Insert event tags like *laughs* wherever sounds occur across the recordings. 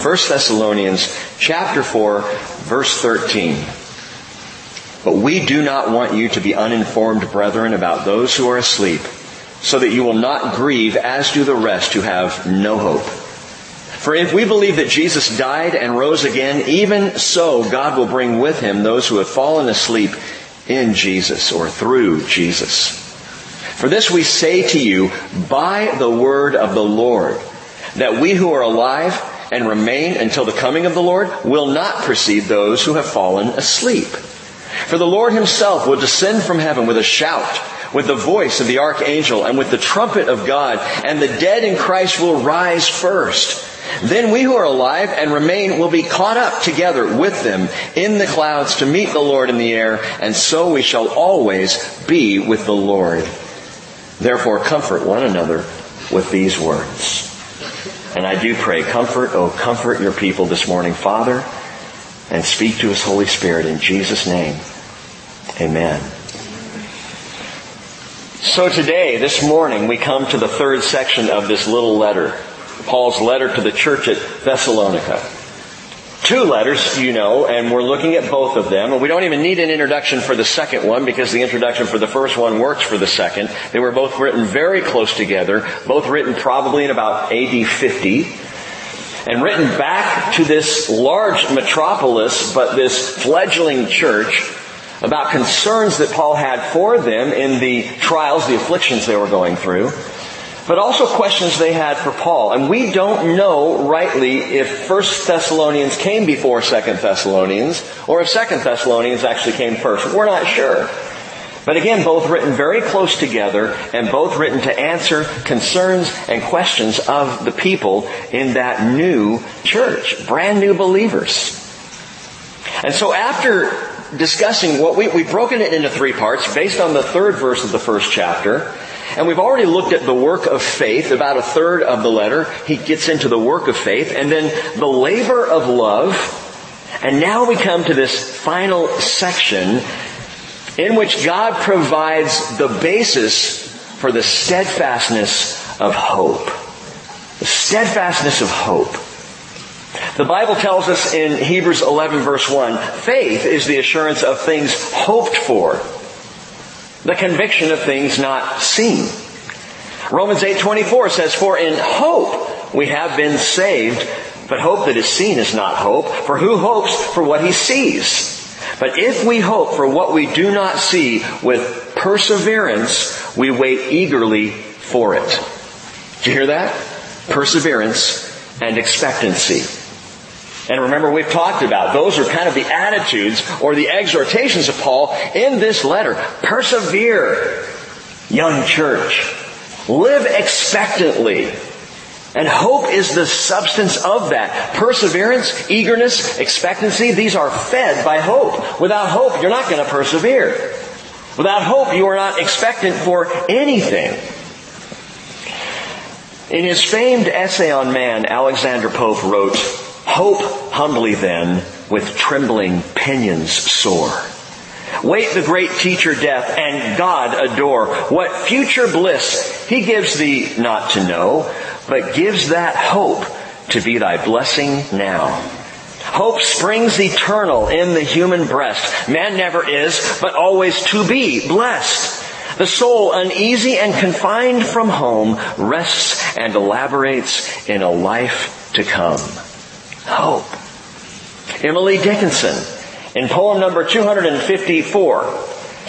1 Thessalonians chapter 4 verse 13. But we do not want you to be uninformed, brethren, about those who are asleep, so that you will not grieve as do the rest who have no hope. For if we believe that Jesus died and rose again, even so God will bring with him those who have fallen asleep in Jesus or through Jesus. For this we say to you by the word of the Lord, that we who are alive and remain until the coming of the Lord will not precede those who have fallen asleep. For the Lord himself will descend from heaven with a shout, with the voice of the archangel, and with the trumpet of God, and the dead in Christ will rise first. Then we who are alive and remain will be caught up together with them in the clouds to meet the Lord in the air, and so we shall always be with the Lord. Therefore comfort one another with these words. And I do pray, comfort, oh, comfort your people this morning, Father, and speak to us, Holy Spirit in Jesus' name. Amen. So today, this morning, we come to the third section of this little letter, Paul's letter to the church at Thessalonica two letters, you know, and we're looking at both of them. And we don't even need an introduction for the second one because the introduction for the first one works for the second. They were both written very close together, both written probably in about AD 50 and written back to this large metropolis, but this fledgling church about concerns that Paul had for them in the trials, the afflictions they were going through but also questions they had for Paul. And we don't know rightly if 1 Thessalonians came before 2 Thessalonians, or if 2 Thessalonians actually came first. We're not sure. But again, both written very close together and both written to answer concerns and questions of the people in that new church, brand new believers. And so after discussing what we, we've broken it into three parts based on the third verse of the first chapter, and we've already looked at the work of faith, about a third of the letter. He gets into the work of faith, and then the labor of love. And now we come to this final section in which God provides the basis for the steadfastness of hope. The steadfastness of hope. The Bible tells us in Hebrews 11 verse 1, faith is the assurance of things hoped for the conviction of things not seen. Romans 8:24 says, "For in hope we have been saved, but hope that is seen is not hope, for who hopes for what he sees? But if we hope for what we do not see with perseverance, we wait eagerly for it." Do you hear that? Perseverance and expectancy. And remember, we've talked about those are kind of the attitudes or the exhortations of Paul in this letter. Persevere, young church. Live expectantly. And hope is the substance of that. Perseverance, eagerness, expectancy, these are fed by hope. Without hope, you're not going to persevere. Without hope, you are not expectant for anything. In his famed essay on man, Alexander Pope wrote, Hope humbly then, with trembling pinions soar. Wait the great teacher death and God adore. What future bliss he gives thee not to know, but gives that hope to be thy blessing now. Hope springs eternal in the human breast. Man never is, but always to be blessed. The soul, uneasy and confined from home, rests and elaborates in a life to come hope. Emily Dickinson, in poem number 254,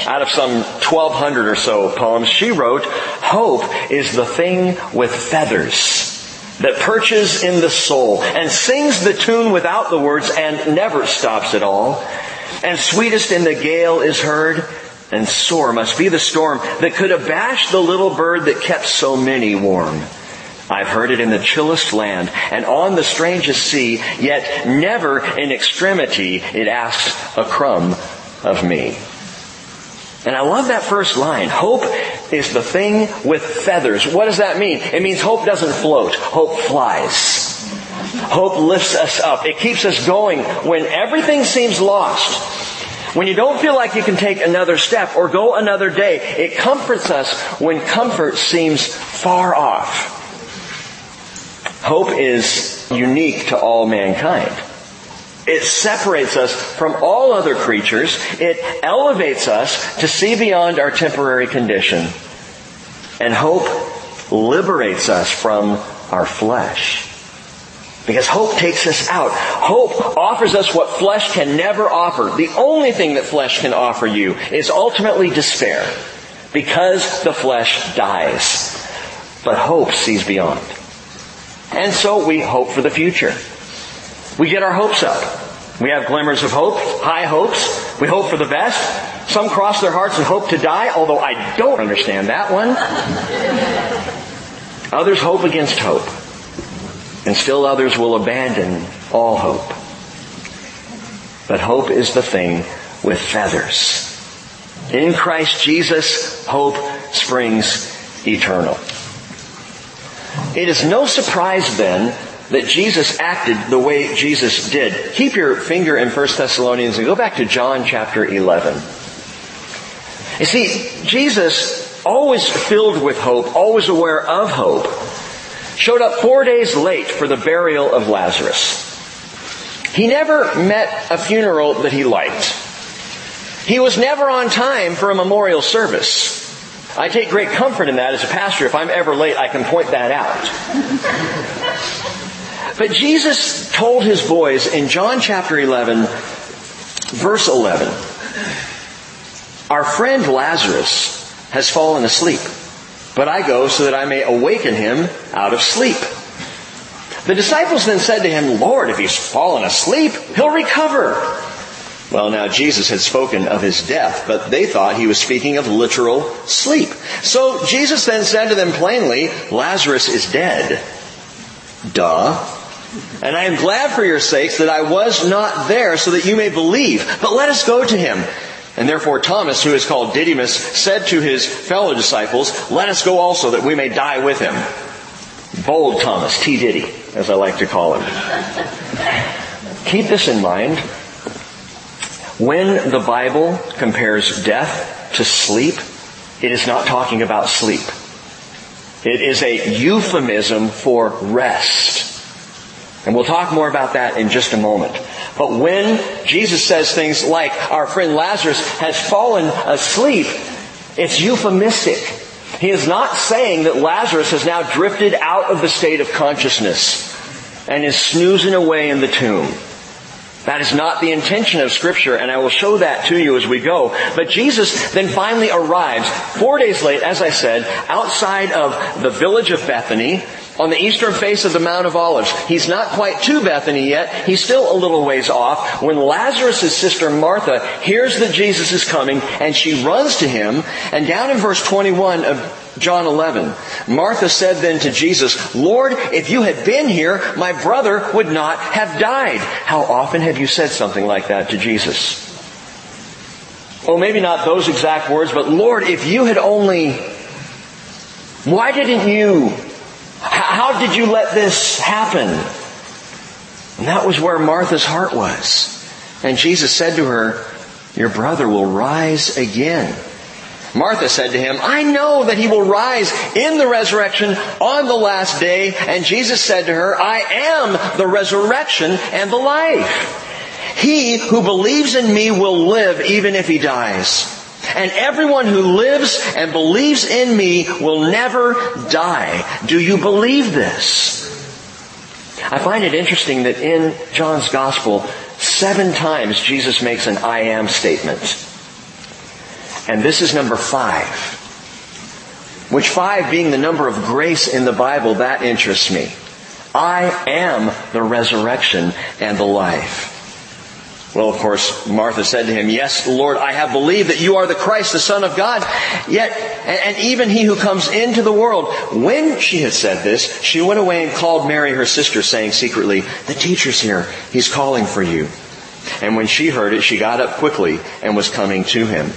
out of some 1200 or so poems, she wrote, Hope is the thing with feathers that perches in the soul and sings the tune without the words and never stops at all. And sweetest in the gale is heard, and sore must be the storm that could abash the little bird that kept so many warm. I've heard it in the chillest land and on the strangest sea, yet never in extremity it asks a crumb of me. And I love that first line. Hope is the thing with feathers. What does that mean? It means hope doesn't float. Hope flies. Hope lifts us up. It keeps us going when everything seems lost. When you don't feel like you can take another step or go another day, it comforts us when comfort seems far off. Hope is unique to all mankind. It separates us from all other creatures. It elevates us to see beyond our temporary condition. And hope liberates us from our flesh. Because hope takes us out. Hope offers us what flesh can never offer. The only thing that flesh can offer you is ultimately despair. Because the flesh dies. But hope sees beyond. And so we hope for the future. We get our hopes up. We have glimmers of hope, high hopes. We hope for the best. Some cross their hearts and hope to die, although I don't understand that one. Others hope against hope. And still others will abandon all hope. But hope is the thing with feathers. In Christ Jesus, hope springs eternal. It is no surprise then that Jesus acted the way Jesus did. Keep your finger in 1 Thessalonians and go back to John chapter 11. You see, Jesus, always filled with hope, always aware of hope, showed up four days late for the burial of Lazarus. He never met a funeral that he liked. He was never on time for a memorial service. I take great comfort in that as a pastor. If I'm ever late, I can point that out. but Jesus told his boys in John chapter 11, verse 11, Our friend Lazarus has fallen asleep, but I go so that I may awaken him out of sleep. The disciples then said to him, Lord, if he's fallen asleep, he'll recover. Well, now Jesus had spoken of his death, but they thought he was speaking of literal sleep. So Jesus then said to them plainly, Lazarus is dead. Duh. And I am glad for your sakes that I was not there so that you may believe. But let us go to him. And therefore Thomas, who is called Didymus, said to his fellow disciples, let us go also that we may die with him. Bold Thomas, T. Diddy, as I like to call him. Keep this in mind. When the Bible compares death to sleep, it is not talking about sleep. It is a euphemism for rest. And we'll talk more about that in just a moment. But when Jesus says things like, our friend Lazarus has fallen asleep, it's euphemistic. He is not saying that Lazarus has now drifted out of the state of consciousness and is snoozing away in the tomb. That is not the intention of scripture, and I will show that to you as we go. But Jesus then finally arrives, four days late, as I said, outside of the village of Bethany, on the eastern face of the Mount of Olives. He's not quite to Bethany yet. He's still a little ways off. When Lazarus' sister Martha hears that Jesus is coming and she runs to him, and down in verse 21 of John 11, Martha said then to Jesus, Lord, if you had been here, my brother would not have died. How often have you said something like that to Jesus? Well, maybe not those exact words, but Lord, if you had only, why didn't you how did you let this happen? And that was where Martha's heart was. And Jesus said to her, your brother will rise again. Martha said to him, I know that he will rise in the resurrection on the last day. And Jesus said to her, I am the resurrection and the life. He who believes in me will live even if he dies. And everyone who lives and believes in me will never die. Do you believe this? I find it interesting that in John's gospel, seven times Jesus makes an I am statement. And this is number five. Which five being the number of grace in the Bible, that interests me. I am the resurrection and the life. Well, of course, Martha said to him, Yes, Lord, I have believed that you are the Christ, the Son of God. Yet, and even he who comes into the world. When she had said this, she went away and called Mary, her sister, saying secretly, The teacher's here. He's calling for you. And when she heard it, she got up quickly and was coming to him.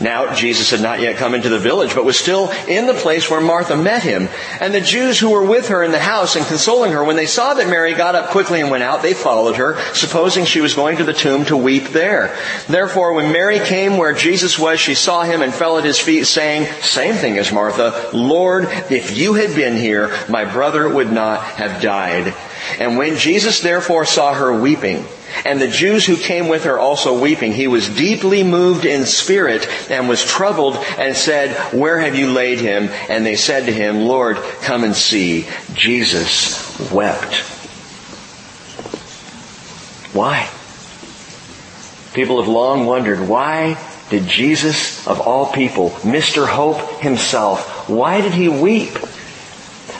Now, Jesus had not yet come into the village, but was still in the place where Martha met him. And the Jews who were with her in the house and consoling her, when they saw that Mary got up quickly and went out, they followed her, supposing she was going to the tomb to weep there. Therefore, when Mary came where Jesus was, she saw him and fell at his feet, saying, same thing as Martha, Lord, if you had been here, my brother would not have died. And when Jesus therefore saw her weeping, and the Jews who came with her also weeping, he was deeply moved in spirit and was troubled and said, Where have you laid him? And they said to him, Lord, come and see. Jesus wept. Why? People have long wondered, why did Jesus, of all people, Mr. Hope himself, why did he weep?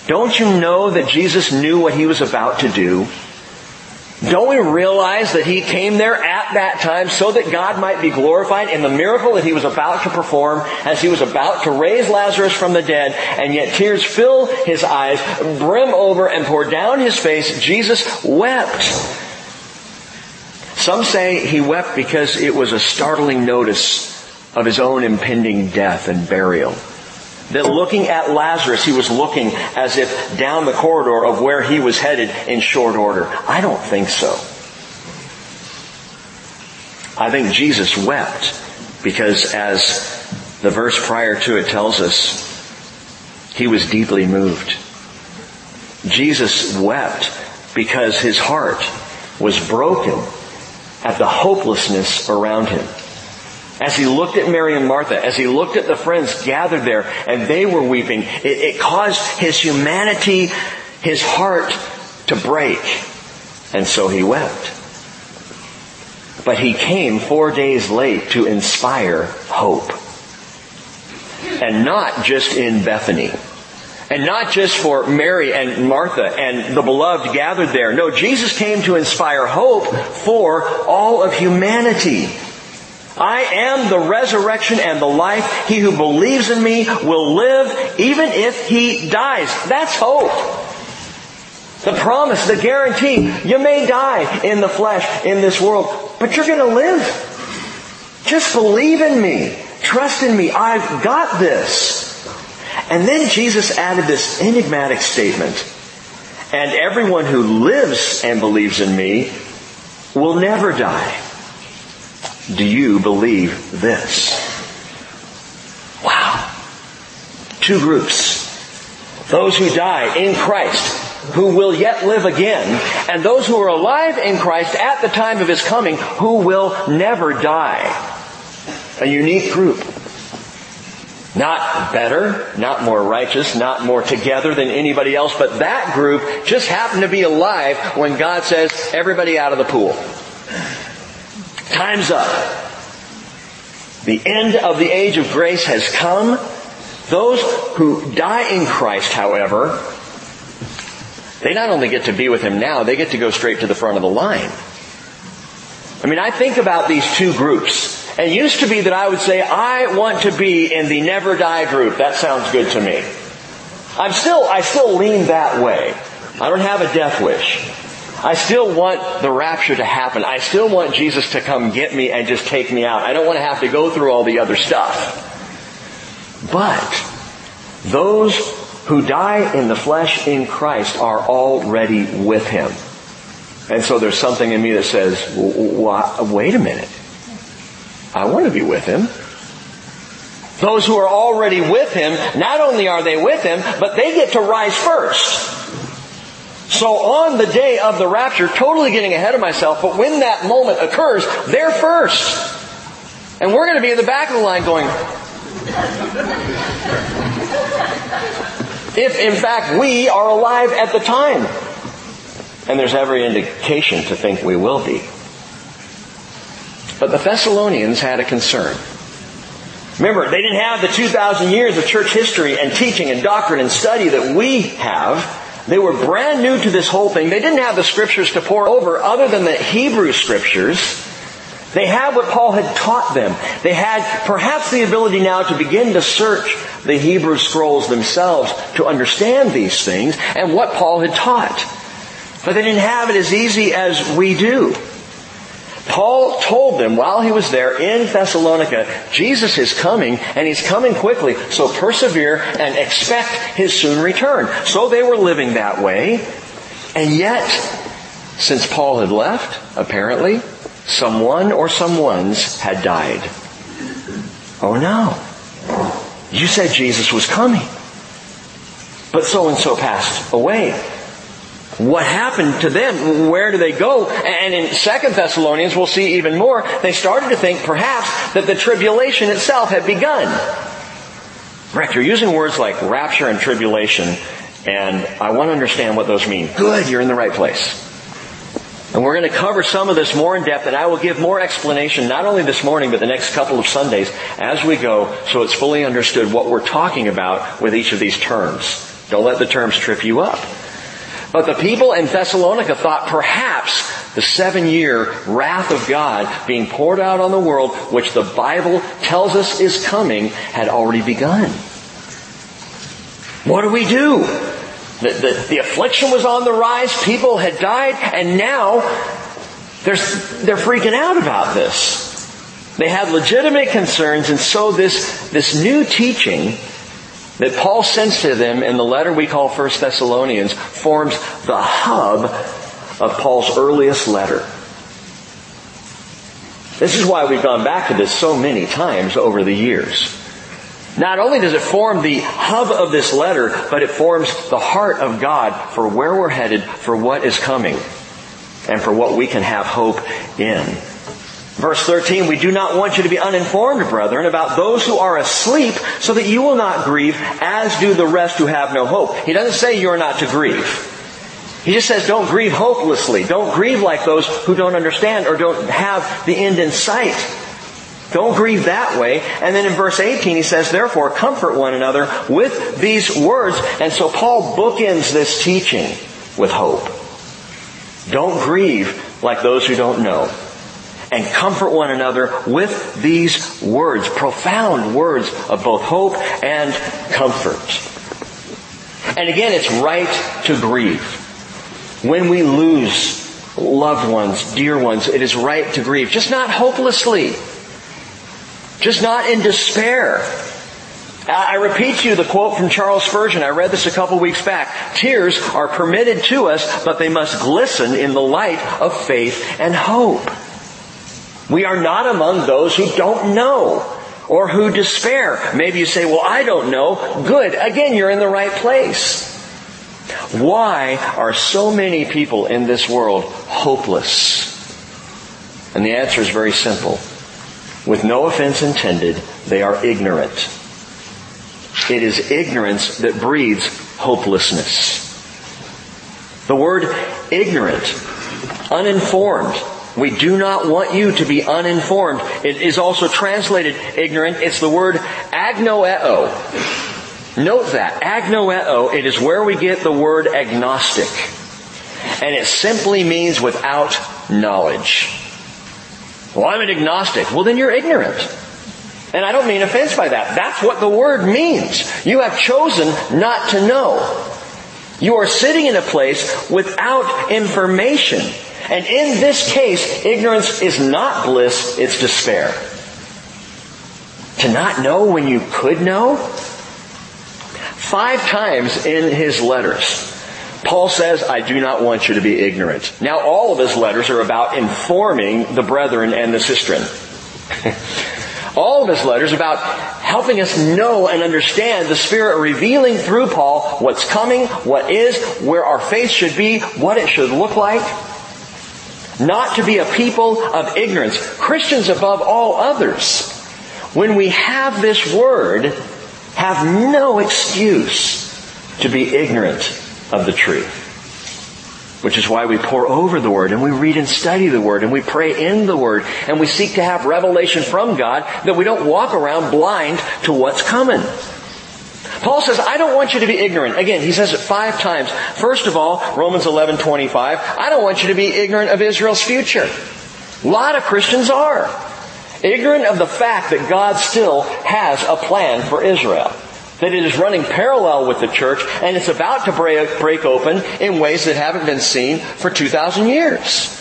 Don't you know that Jesus knew what he was about to do? Don't we realize that he came there at that time so that God might be glorified in the miracle that he was about to perform as he was about to raise Lazarus from the dead and yet tears fill his eyes, brim over and pour down his face. Jesus wept. Some say he wept because it was a startling notice of his own impending death and burial. That looking at Lazarus, he was looking as if down the corridor of where he was headed in short order. I don't think so. I think Jesus wept because as the verse prior to it tells us, he was deeply moved. Jesus wept because his heart was broken at the hopelessness around him. As he looked at Mary and Martha, as he looked at the friends gathered there and they were weeping, it, it caused his humanity, his heart to break. And so he wept. But he came four days late to inspire hope. And not just in Bethany. And not just for Mary and Martha and the beloved gathered there. No, Jesus came to inspire hope for all of humanity. I am the resurrection and the life. He who believes in me will live even if he dies. That's hope. The promise, the guarantee. You may die in the flesh in this world, but you're going to live. Just believe in me. Trust in me. I've got this. And then Jesus added this enigmatic statement. And everyone who lives and believes in me will never die. Do you believe this? Wow. Two groups. Those who die in Christ, who will yet live again, and those who are alive in Christ at the time of His coming, who will never die. A unique group. Not better, not more righteous, not more together than anybody else, but that group just happened to be alive when God says, everybody out of the pool. Time's up. The end of the age of grace has come. Those who die in Christ, however, they not only get to be with Him now, they get to go straight to the front of the line. I mean, I think about these two groups. And it used to be that I would say, I want to be in the never die group. That sounds good to me. I'm still, I still lean that way. I don't have a death wish. I still want the rapture to happen. I still want Jesus to come get me and just take me out. I don't want to have to go through all the other stuff. But those who die in the flesh in Christ are already with Him. And so there's something in me that says, wait a minute. I want to be with Him. Those who are already with Him, not only are they with Him, but they get to rise first. So on the day of the rapture, totally getting ahead of myself, but when that moment occurs, they're first. And we're going to be in the back of the line going, if in fact we are alive at the time. And there's every indication to think we will be. But the Thessalonians had a concern. Remember, they didn't have the 2,000 years of church history and teaching and doctrine and study that we have. They were brand new to this whole thing. They didn't have the scriptures to pore over other than the Hebrew scriptures. They had what Paul had taught them. They had perhaps the ability now to begin to search the Hebrew scrolls themselves to understand these things and what Paul had taught. But they didn't have it as easy as we do. Paul told them while he was there in Thessalonica, Jesus is coming and he's coming quickly, so persevere and expect his soon return. So they were living that way, and yet, since Paul had left, apparently, someone or someones had died. Oh no. You said Jesus was coming. But so and so passed away what happened to them? Where do they go? And in Second Thessalonians, we'll see even more. They started to think perhaps that the tribulation itself had begun. Rick, you're using words like rapture and tribulation, and I want to understand what those mean. Good, you're in the right place. And we're going to cover some of this more in depth, and I will give more explanation not only this morning, but the next couple of Sundays as we go, so it's fully understood what we're talking about with each of these terms. Don't let the terms trip you up. But the people in Thessalonica thought perhaps the seven year wrath of God being poured out on the world, which the Bible tells us is coming, had already begun. What do we do? The, the, the affliction was on the rise, people had died, and now they're, they're freaking out about this. They had legitimate concerns, and so this, this new teaching that Paul sends to them in the letter we call 1 Thessalonians forms the hub of Paul's earliest letter. This is why we've gone back to this so many times over the years. Not only does it form the hub of this letter, but it forms the heart of God for where we're headed, for what is coming, and for what we can have hope in. Verse 13, we do not want you to be uninformed, brethren, about those who are asleep, so that you will not grieve, as do the rest who have no hope. He doesn't say you're not to grieve. He just says don't grieve hopelessly. Don't grieve like those who don't understand or don't have the end in sight. Don't grieve that way. And then in verse 18 he says, therefore comfort one another with these words. And so Paul bookends this teaching with hope. Don't grieve like those who don't know and comfort one another with these words, profound words of both hope and comfort. And again, it's right to grieve. When we lose loved ones, dear ones, it is right to grieve. Just not hopelessly. Just not in despair. I repeat to you the quote from Charles Spurgeon. I read this a couple weeks back. Tears are permitted to us, but they must glisten in the light of faith and hope. We are not among those who don't know or who despair. Maybe you say, well, I don't know. Good. Again, you're in the right place. Why are so many people in this world hopeless? And the answer is very simple. With no offense intended, they are ignorant. It is ignorance that breeds hopelessness. The word ignorant, uninformed, we do not want you to be uninformed. It is also translated ignorant. It's the word agnoeo. Note that. Agnoeo, it is where we get the word agnostic. And it simply means without knowledge. Well, I'm an agnostic. Well, then you're ignorant. And I don't mean offense by that. That's what the word means. You have chosen not to know. You are sitting in a place without information. And in this case, ignorance is not bliss, it's despair. To not know when you could know? Five times in his letters, Paul says, I do not want you to be ignorant. Now all of his letters are about informing the brethren and the sistren. *laughs* all of his letters about helping us know and understand the Spirit revealing through Paul what's coming, what is, where our faith should be, what it should look like. Not to be a people of ignorance. Christians above all others. When we have this word, have no excuse to be ignorant of the truth. Which is why we pore over the Word and we read and study the Word and we pray in the Word and we seek to have revelation from God that we don't walk around blind to what's coming. Paul says, I don't want you to be ignorant. Again, he says it five times. First of all, Romans 11, 25, I don't want you to be ignorant of Israel's future. A lot of Christians are. Ignorant of the fact that God still has a plan for Israel. That it is running parallel with the church and it's about to break, break open in ways that haven't been seen for 2,000 years.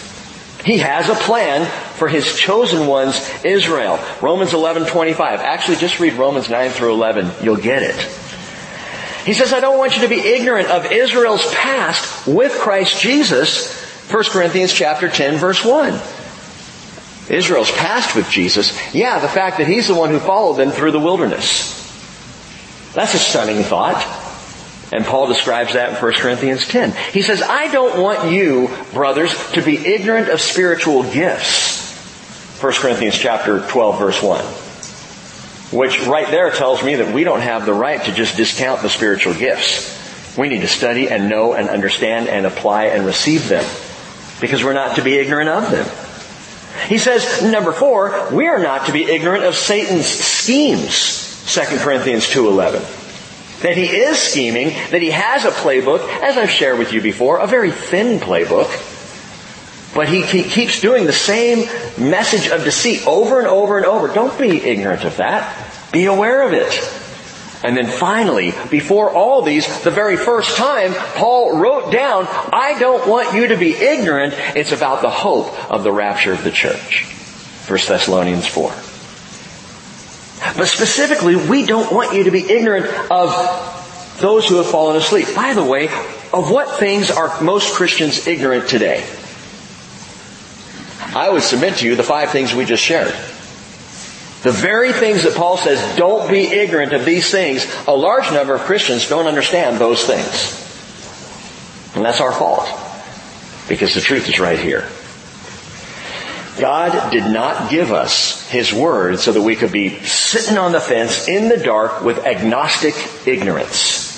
He has a plan for his chosen ones, Israel. Romans 11:25. Actually, just read Romans 9 through 11. You'll get it. He says, I don't want you to be ignorant of Israel's past with Christ Jesus. 1 Corinthians chapter 10 verse 1. Israel's past with Jesus. Yeah, the fact that he's the one who followed them through the wilderness. That's a stunning thought. And Paul describes that in 1 Corinthians 10. He says, I don't want you, brothers, to be ignorant of spiritual gifts. 1 Corinthians chapter 12 verse 1. Which right there tells me that we don't have the right to just discount the spiritual gifts. We need to study and know and understand and apply and receive them. Because we're not to be ignorant of them. He says, number four, we are not to be ignorant of Satan's schemes. 2 Corinthians 2.11. That he is scheming, that he has a playbook, as I've shared with you before, a very thin playbook. But he keeps doing the same message of deceit over and over and over. Don't be ignorant of that. Be aware of it. And then finally, before all these, the very first time, Paul wrote down, I don't want you to be ignorant. It's about the hope of the rapture of the church. 1 Thessalonians 4. But specifically, we don't want you to be ignorant of those who have fallen asleep. By the way, of what things are most Christians ignorant today? I would submit to you the five things we just shared. The very things that Paul says, don't be ignorant of these things, a large number of Christians don't understand those things. And that's our fault. Because the truth is right here. God did not give us His Word so that we could be sitting on the fence in the dark with agnostic ignorance.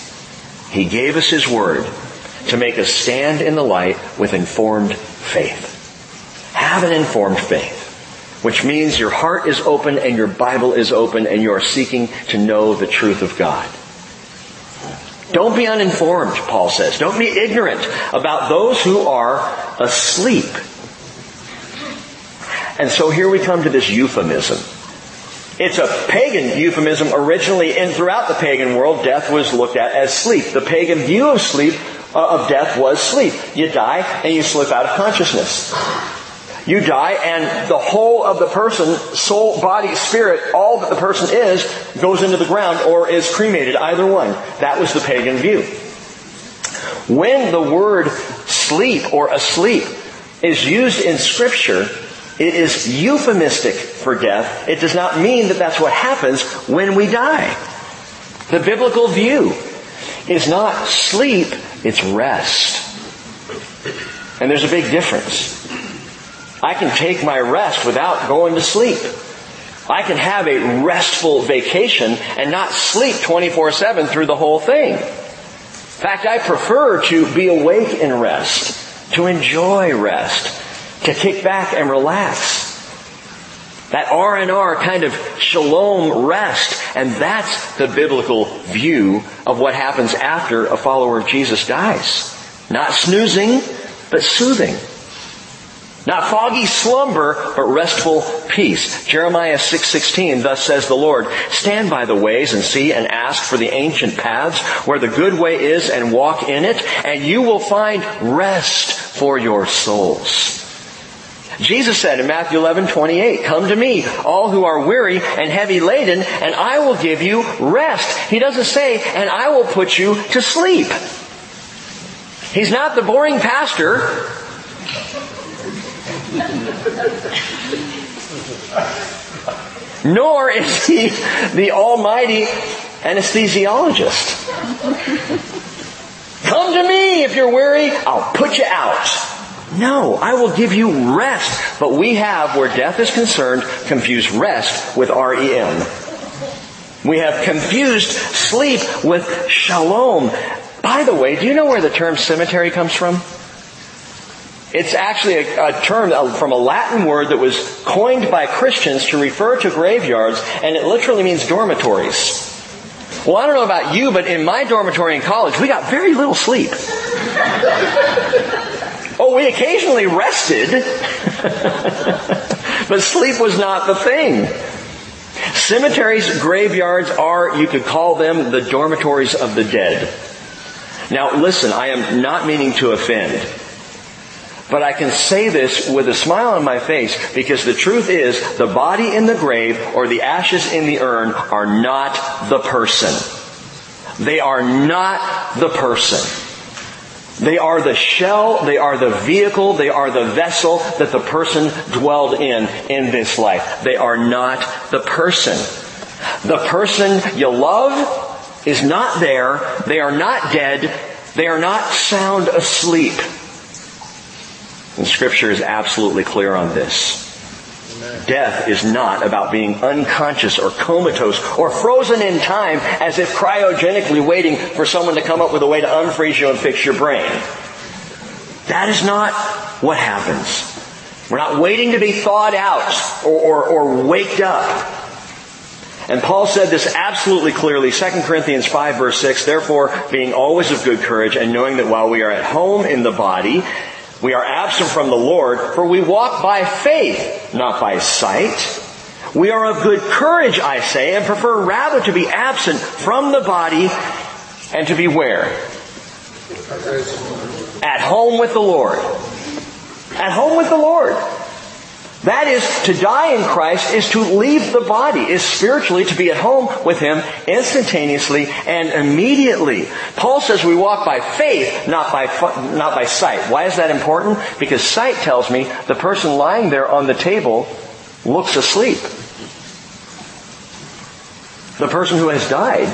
He gave us His Word to make us stand in the light with informed faith. Have an informed faith which means your heart is open and your Bible is open and you are seeking to know the truth of God. Don't be uninformed, Paul says. Don't be ignorant about those who are asleep. And so here we come to this euphemism. It's a pagan euphemism originally, and throughout the pagan world, death was looked at as sleep. The pagan view of sleep, uh, of death was sleep. You die and you slip out of consciousness. You die and the whole of the person, soul, body, spirit, all that the person is, goes into the ground or is cremated, either one. That was the pagan view. When the word sleep or asleep is used in scripture, it is euphemistic for death. It does not mean that that's what happens when we die. The biblical view is not sleep, it's rest. And there's a big difference. I can take my rest without going to sleep. I can have a restful vacation and not sleep 24-7 through the whole thing. In fact, I prefer to be awake in rest, to enjoy rest, to kick back and relax. That R&R kind of shalom rest. And that's the biblical view of what happens after a follower of Jesus dies. Not snoozing, but soothing. Not foggy slumber, but restful peace. Jeremiah 6:16 thus says the Lord, stand by the ways and see and ask for the ancient paths where the good way is and walk in it, and you will find rest for your souls. Jesus said in Matthew 11, 28, come to me, all who are weary and heavy laden, and I will give you rest. He doesn't say, and I will put you to sleep. He's not the boring pastor Nor is he the almighty anesthesiologist. Come to me if you're weary, I'll put you out. No, I will give you rest. But we have, where death is concerned, confused rest with REM. We have confused sleep with shalom. By the way, do you know where the term cemetery comes from? It's actually a, a, term uh, from a Latin word that was coined by Christians to refer to graveyards, and it literally means dormitories. Well, I don't know about you, but in my dormitory in college, we got very little sleep. *laughs* oh, we occasionally rested, *laughs* but sleep was not the thing. Cemeteries, graveyards are, you could call them the dormitories of the dead. Now listen, I am not meaning to offend. But I can say this with a smile on my face because the truth is the body in the grave or the ashes in the urn are not the person. They are not the person. They are the shell, they are the vehicle, they are the vessel that the person dwelled in in this life. They are not the person. The person you love is not there. They are not dead. They are not sound asleep. And scripture is absolutely clear on this. Death is not about being unconscious or comatose or frozen in time as if cryogenically waiting for someone to come up with a way to unfreeze you and fix your brain. That is not what happens. We're not waiting to be thawed out or, or, or waked up. And Paul said this absolutely clearly, 2 Corinthians 5 verse 6, therefore being always of good courage and knowing that while we are at home in the body, we are absent from the Lord, for we walk by faith, not by sight. We are of good courage, I say, and prefer rather to be absent from the body and to be where? At home with the Lord. At home with the Lord. That is, to die in Christ is to leave the body, is spiritually to be at home with Him instantaneously and immediately. Paul says we walk by faith, not by, not by sight. Why is that important? Because sight tells me the person lying there on the table looks asleep. The person who has died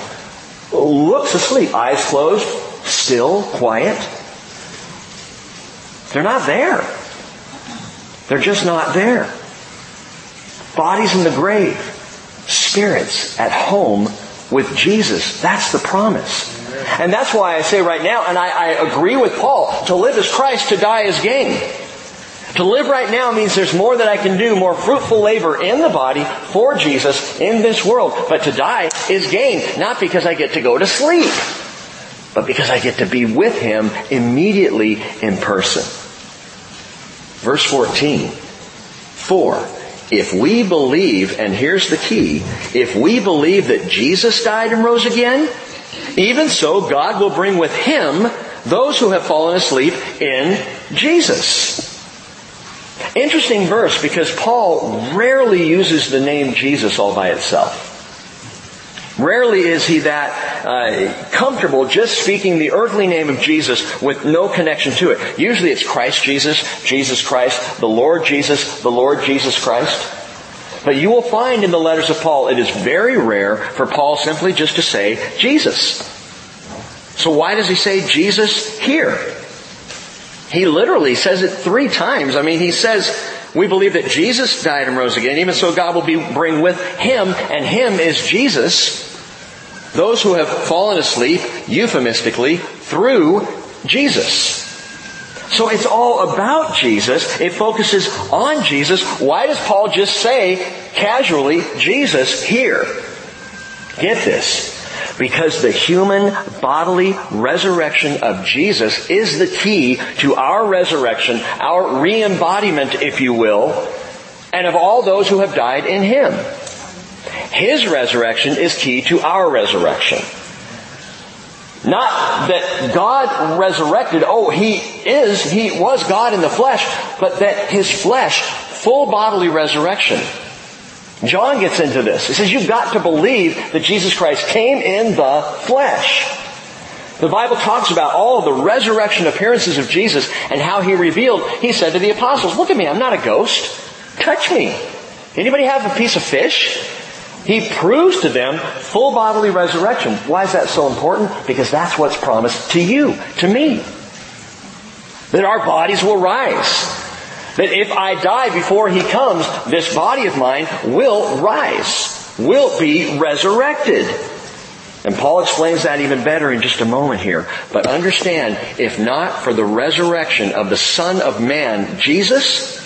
looks asleep, eyes closed, still, quiet. They're not there. They're just not there. Bodies in the grave. Spirits at home with Jesus. That's the promise. And that's why I say right now, and I, I, agree with Paul, to live is Christ, to die is gain. To live right now means there's more that I can do, more fruitful labor in the body for Jesus in this world. But to die is gain, not because I get to go to sleep, but because I get to be with Him immediately in person. Verse 14. For if we believe, and here's the key, if we believe that Jesus died and rose again, even so God will bring with Him those who have fallen asleep in Jesus. Interesting verse because Paul rarely uses the name Jesus all by itself. Rarely is he that uh, comfortable just speaking the earthly name of Jesus with no connection to it. Usually it's Christ Jesus, Jesus Christ, the Lord Jesus, the Lord Jesus Christ. But you will find in the letters of Paul, it is very rare for Paul simply just to say Jesus. So why does he say Jesus here? He literally says it three times. I mean, he says, we believe that Jesus died and rose again, even so God will be, bring with Him, and Him is Jesus, those who have fallen asleep, euphemistically, through Jesus. So it's all about Jesus. It focuses on Jesus. Why does Paul just say casually, Jesus here? Get this. Because the human bodily resurrection of Jesus is the key to our resurrection, our re-embodiment, if you will, and of all those who have died in Him. His resurrection is key to our resurrection. Not that God resurrected, oh, He is, He was God in the flesh, but that His flesh, full bodily resurrection, John gets into this. He says, you've got to believe that Jesus Christ came in the flesh. The Bible talks about all of the resurrection appearances of Jesus and how he revealed, he said to the apostles, look at me, I'm not a ghost. Touch me. Anybody have a piece of fish? He proves to them full bodily resurrection. Why is that so important? Because that's what's promised to you, to me. That our bodies will rise. That if I die before he comes, this body of mine will rise, will be resurrected. And Paul explains that even better in just a moment here. But understand, if not for the resurrection of the Son of Man, Jesus,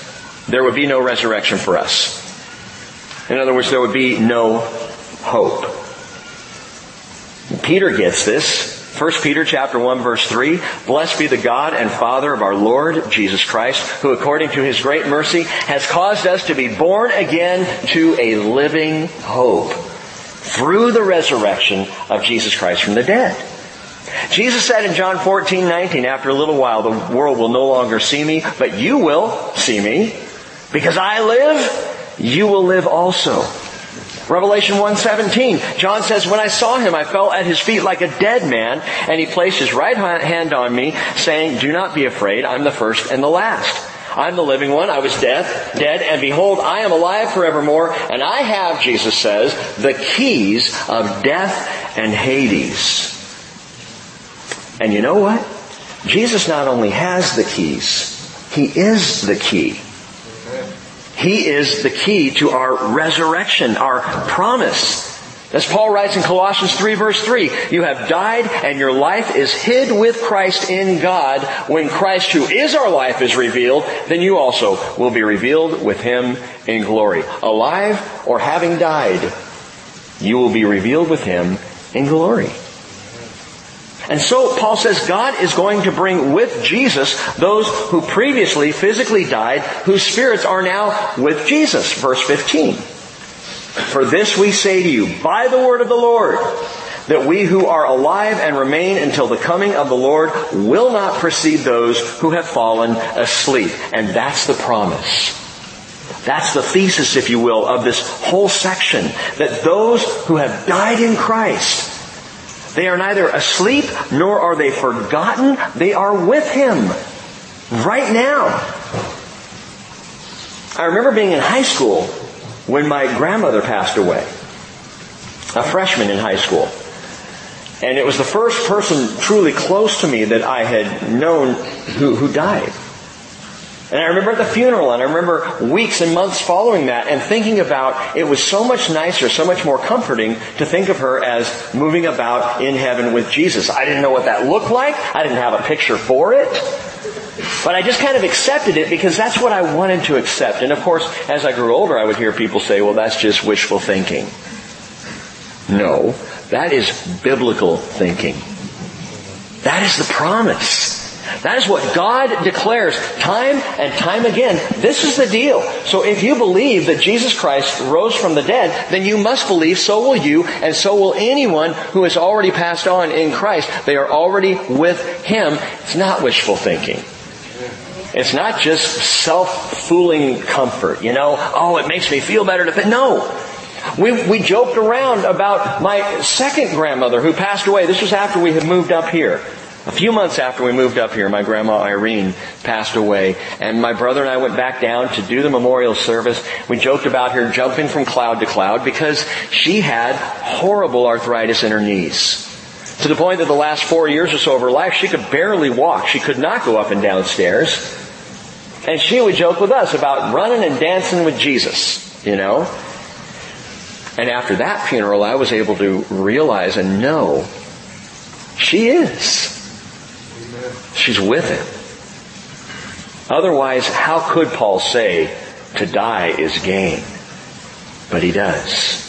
there would be no resurrection for us. In other words, there would be no hope. Peter gets this. 1 Peter chapter 1 verse 3, Blessed be the God and Father of our Lord Jesus Christ, who according to his great mercy has caused us to be born again to a living hope through the resurrection of Jesus Christ from the dead. Jesus said in John 14, 19, after a little while, the world will no longer see me, but you will see me. Because I live, you will live also. Revelation 1:17. John says, "When I saw him, I fell at his feet like a dead man, and he placed his right hand on me, saying, "Do not be afraid. I'm the first and the last. I'm the living one. I was dead, dead, and behold, I am alive forevermore, and I have, Jesus says, the keys of death and Hades." And you know what? Jesus not only has the keys, he is the key. He is the key to our resurrection, our promise. As Paul writes in Colossians 3 verse 3, you have died and your life is hid with Christ in God. When Christ who is our life is revealed, then you also will be revealed with Him in glory. Alive or having died, you will be revealed with Him in glory. And so Paul says God is going to bring with Jesus those who previously physically died, whose spirits are now with Jesus. Verse 15. For this we say to you, by the word of the Lord, that we who are alive and remain until the coming of the Lord will not precede those who have fallen asleep. And that's the promise. That's the thesis, if you will, of this whole section. That those who have died in Christ they are neither asleep nor are they forgotten. They are with Him right now. I remember being in high school when my grandmother passed away. A freshman in high school. And it was the first person truly close to me that I had known who, who died. And I remember at the funeral, and I remember weeks and months following that, and thinking about it was so much nicer, so much more comforting to think of her as moving about in heaven with Jesus. I didn't know what that looked like. I didn't have a picture for it. But I just kind of accepted it because that's what I wanted to accept. And of course, as I grew older, I would hear people say, well, that's just wishful thinking. No, that is biblical thinking. That is the promise. That is what God declares time and time again. This is the deal. So if you believe that Jesus Christ rose from the dead, then you must believe so will you and so will anyone who has already passed on in Christ. They are already with Him. It's not wishful thinking. It's not just self-fooling comfort, you know, oh, it makes me feel better to think. No. We, we joked around about my second grandmother who passed away. This was after we had moved up here. A few months after we moved up here, my grandma Irene passed away, and my brother and I went back down to do the memorial service. We joked about her jumping from cloud to cloud because she had horrible arthritis in her knees. To the point that the last four years or so of her life, she could barely walk. She could not go up and down stairs. And she would joke with us about running and dancing with Jesus, you know. And after that funeral, I was able to realize and know she is. She's with him. Otherwise, how could Paul say to die is gain? But he does.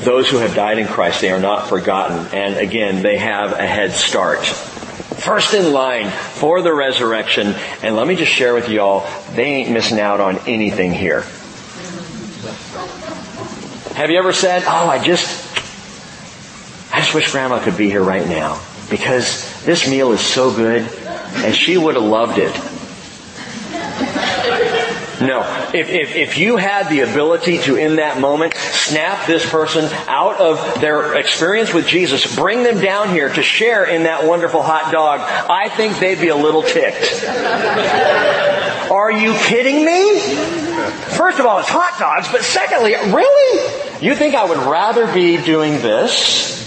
Those who have died in Christ, they are not forgotten. And again, they have a head start. First in line for the resurrection. And let me just share with you all, they ain't missing out on anything here. Have you ever said, oh, I just, I just wish grandma could be here right now because this meal is so good and she would have loved it. No. If, if, if you had the ability to, in that moment, snap this person out of their experience with Jesus, bring them down here to share in that wonderful hot dog, I think they'd be a little ticked. Are you kidding me? First of all, it's hot dogs, but secondly, really? You think I would rather be doing this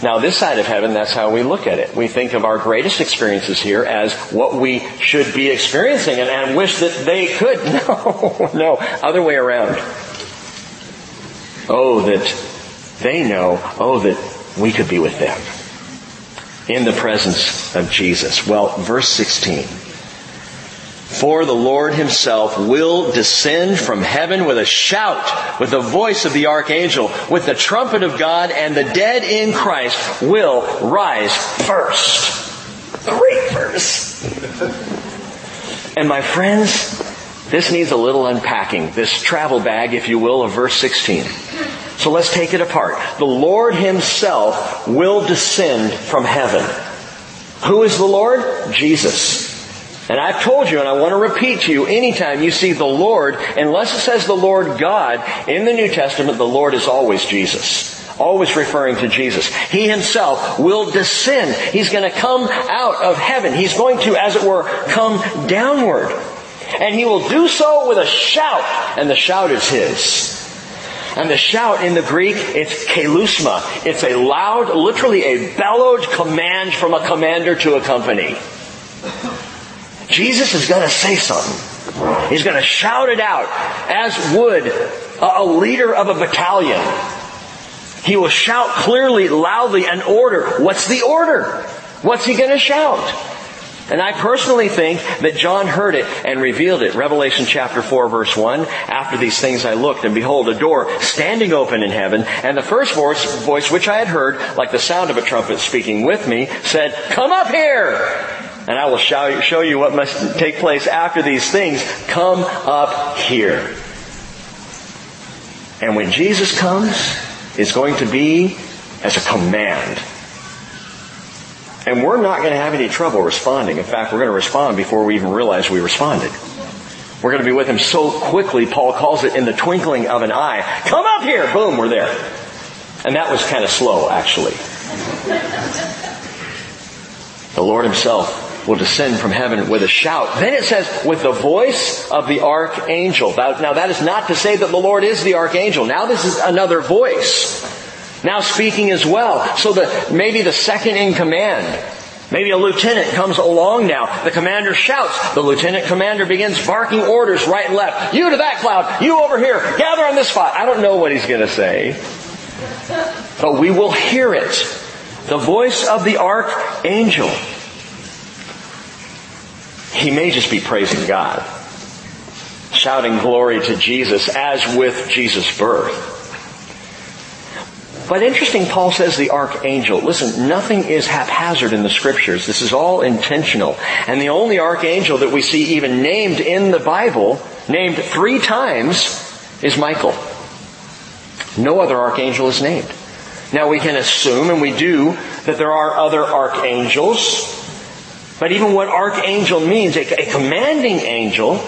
now, this side of heaven, that's how we look at it. We think of our greatest experiences here as what we should be experiencing and, and wish that they could. *laughs* No, no, other way around. Oh, that they know, oh, that we could be with them in the presence of Jesus. Well, verse 16. For the Lord himself will descend from heaven with a shout, with the voice of the archangel, with the trumpet of God, and the dead in Christ will rise first. Great verse. And my friends, this needs a little unpacking. This travel bag, if you will, of verse 16. So let's take it apart. The Lord Himself will descend from heaven. Who is the Lord? Jesus. And I've told you, and I want to repeat to you, anytime you see the Lord, unless it says the Lord God, in the New Testament, the Lord is always Jesus. Always referring to Jesus. He himself will descend. He's going to come out of heaven. He's going to, as it were, come downward. And he will do so with a shout, and the shout is his. And the shout in the Greek, it's keleusma. It's a loud, literally a bellowed command from a commander to a company. Jesus is going to say something. He's going to shout it out, as would a leader of a battalion. He will shout clearly, loudly, an order. What's the order? What's he going to shout? And I personally think that John heard it and revealed it. Revelation chapter 4 verse 1. After these things I looked and behold a door standing open in heaven and the first voice, voice which I had heard like the sound of a trumpet speaking with me said, come up here and I will show, you what must take place after these things. Come up here. And when Jesus comes, it's going to be as a command. And we're not going to have any trouble responding. In fact, we're going to respond before we even realize we responded. We're going to be with him so quickly, Paul calls it in the twinkling of an eye. Come up here! Boom, we're there. And that was kind of slow, actually. The Lord himself will descend from heaven with a shout. Then it says, with the voice of the archangel. Now that is not to say that the Lord is the archangel. Now this is another voice. Now speaking as well. So the, maybe the second in command. Maybe a lieutenant comes along now. The commander shouts. The lieutenant commander begins barking orders right and left. You to that cloud. You over here. Gather on this spot. I don't know what he's going to say. But we will hear it. The voice of the archangel. He may just be praising God, shouting glory to Jesus as with Jesus' birth. But interesting, Paul says the archangel. Listen, nothing is haphazard in the scriptures. This is all intentional. And the only archangel that we see even named in the Bible, named three times, is Michael. No other archangel is named. Now we can assume, and we do, that there are other archangels, but even what archangel means, a, a commanding angel,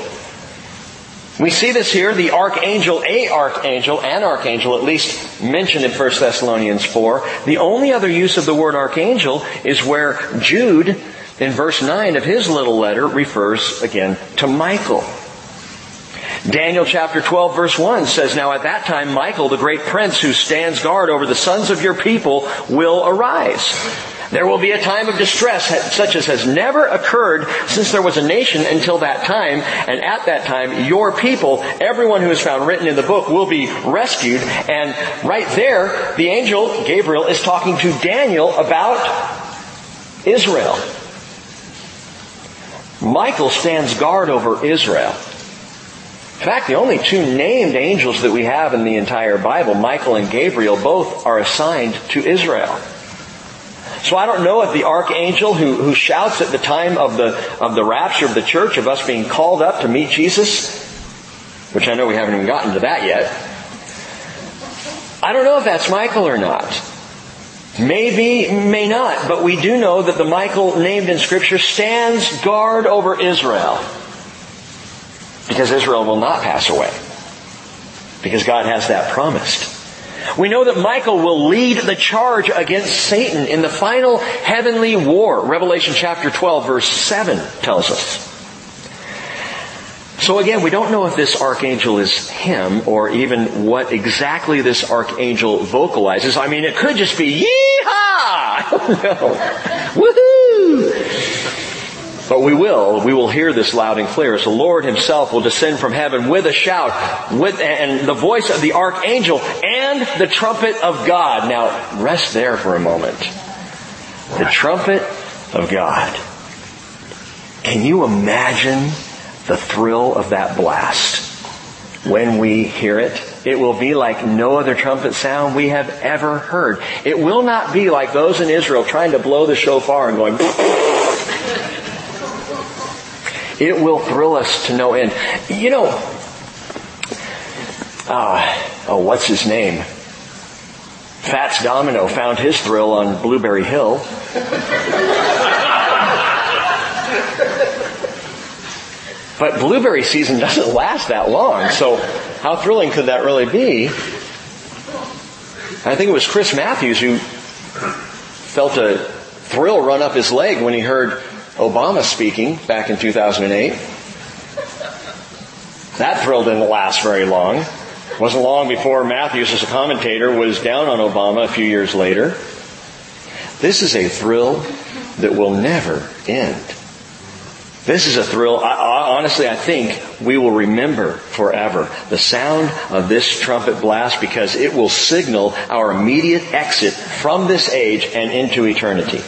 we see this here, the archangel, a archangel, an archangel, at least mentioned in 1 Thessalonians 4. The only other use of the word archangel is where Jude, in verse 9 of his little letter, refers again to Michael. Daniel chapter 12 verse 1 says, Now at that time Michael, the great prince who stands guard over the sons of your people, will arise. There will be a time of distress such as has never occurred since there was a nation until that time. And at that time, your people, everyone who is found written in the book will be rescued. And right there, the angel, Gabriel, is talking to Daniel about Israel. Michael stands guard over Israel. In fact, the only two named angels that we have in the entire Bible, Michael and Gabriel, both are assigned to Israel. So I don't know if the archangel who, who shouts at the time of the, of the rapture of the church, of us being called up to meet Jesus, which I know we haven't even gotten to that yet. I don't know if that's Michael or not. Maybe, may not, but we do know that the Michael named in scripture stands guard over Israel. Because Israel will not pass away. Because God has that promised. We know that Michael will lead the charge against Satan in the final heavenly war. Revelation chapter 12 verse 7 tells us. So again, we don't know if this archangel is him or even what exactly this archangel vocalizes. I mean, it could just be yeehaw! *laughs* Woohoo! But we will, we will hear this loud and clear as the Lord himself will descend from heaven with a shout, with, and the voice of the archangel and the trumpet of God. Now, rest there for a moment. The trumpet of God. Can you imagine the thrill of that blast when we hear it? It will be like no other trumpet sound we have ever heard. It will not be like those in Israel trying to blow the shofar and going, *laughs* it will thrill us to no end. You know, uh, oh, what's his name? Fats Domino found his thrill on Blueberry Hill. but blueberry season doesn't last that long, so how thrilling could that really be? I think it was Chris Matthews who felt a thrill run up his leg when he heard Obama speaking back in 2008. That thrill didn't last very long. It wasn't long before Matthews, as a commentator, was down on Obama a few years later. This is a thrill that will never end. This is a thrill, I, honestly, I think we will remember forever the sound of this trumpet blast because it will signal our immediate exit from this age and into eternity.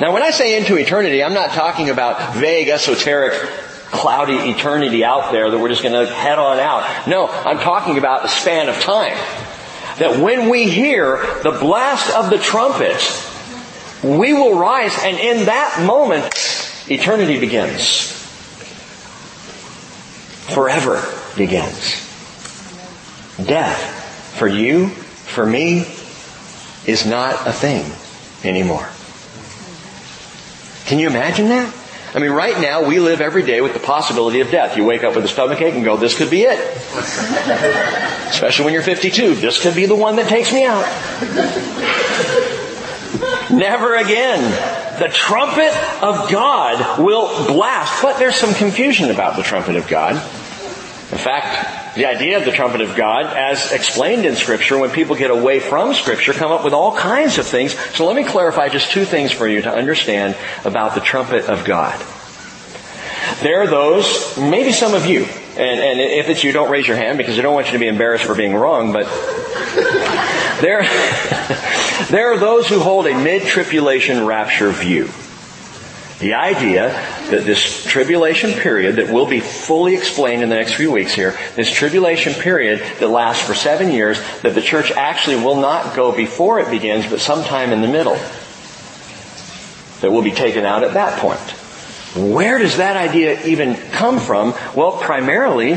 Now when I say into eternity, I'm not talking about vague, esoteric, cloudy eternity out there that we're just going to head on out. No, I'm talking about a span of time. That when we hear the blast of the trumpet, we will rise and in that moment, eternity begins. Forever begins. Death, for you, for me, is not a thing anymore. Can you imagine that? I mean, right now we live every day with the possibility of death. You wake up with a stomachache and go, this could be it. Especially when you're 52. This could be the one that takes me out. Never again. The trumpet of God will blast. But there's some confusion about the trumpet of God. In fact, the idea of the trumpet of God, as explained in Scripture, when people get away from Scripture, come up with all kinds of things. So let me clarify just two things for you to understand about the trumpet of God. There are those, maybe some of you, and, and if it's you, don't raise your hand because I don't want you to be embarrassed for being wrong, but there, *laughs* there are those who hold a mid-tribulation rapture view. The idea that this tribulation period that will be fully explained in the next few weeks here, this tribulation period that lasts for seven years, that the church actually will not go before it begins, but sometime in the middle. That will be taken out at that point. Where does that idea even come from? Well, primarily,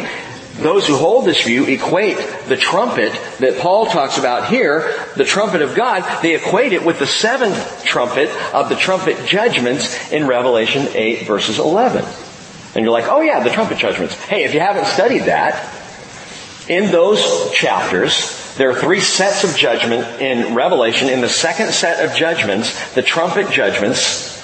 those who hold this view equate the trumpet that Paul talks about here, the trumpet of God, they equate it with the seventh trumpet of the trumpet judgments in Revelation 8 verses 11. And you're like, oh yeah, the trumpet judgments. Hey, if you haven't studied that, in those chapters, there are three sets of judgment in Revelation. In the second set of judgments, the trumpet judgments,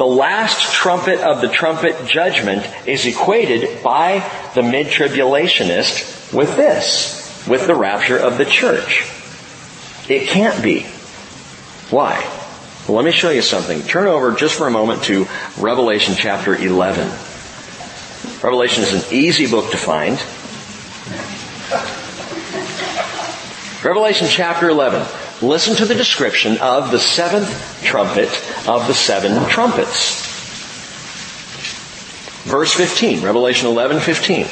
the last trumpet of the trumpet judgment is equated by the mid-tribulationist with this, with the rapture of the church. It can't be. Why? Well, let me show you something. Turn over just for a moment to Revelation chapter 11. Revelation is an easy book to find. Revelation chapter 11. Listen to the description of the seventh trumpet of the seven trumpets. Verse 15, Revelation 11, 15.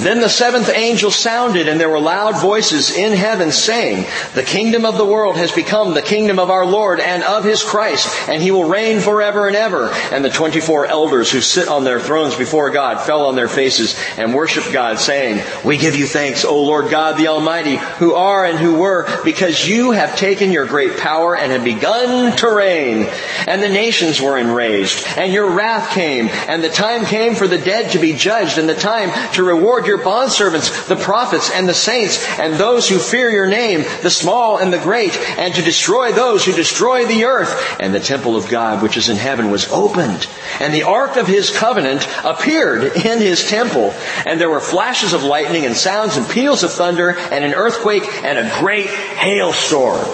Then the seventh angel sounded and there were loud voices in heaven saying, The kingdom of the world has become the kingdom of our Lord and of his Christ, and he will reign forever and ever. And the 24 elders who sit on their thrones before God fell on their faces and worshiped God saying, We give you thanks, O Lord God the Almighty, who are and who were, because you have taken your great power and have begun to reign. And the nations were enraged, and your wrath came, and the time came for the dead to be judged, and the time to reward your bondservants, the prophets and the saints, and those who fear your name, the small and the great, and to destroy those who destroy the earth. And the temple of God which is in heaven was opened, and the ark of his covenant appeared in his temple. And there were flashes of lightning and sounds and peals of thunder and an earthquake and a great hailstorm.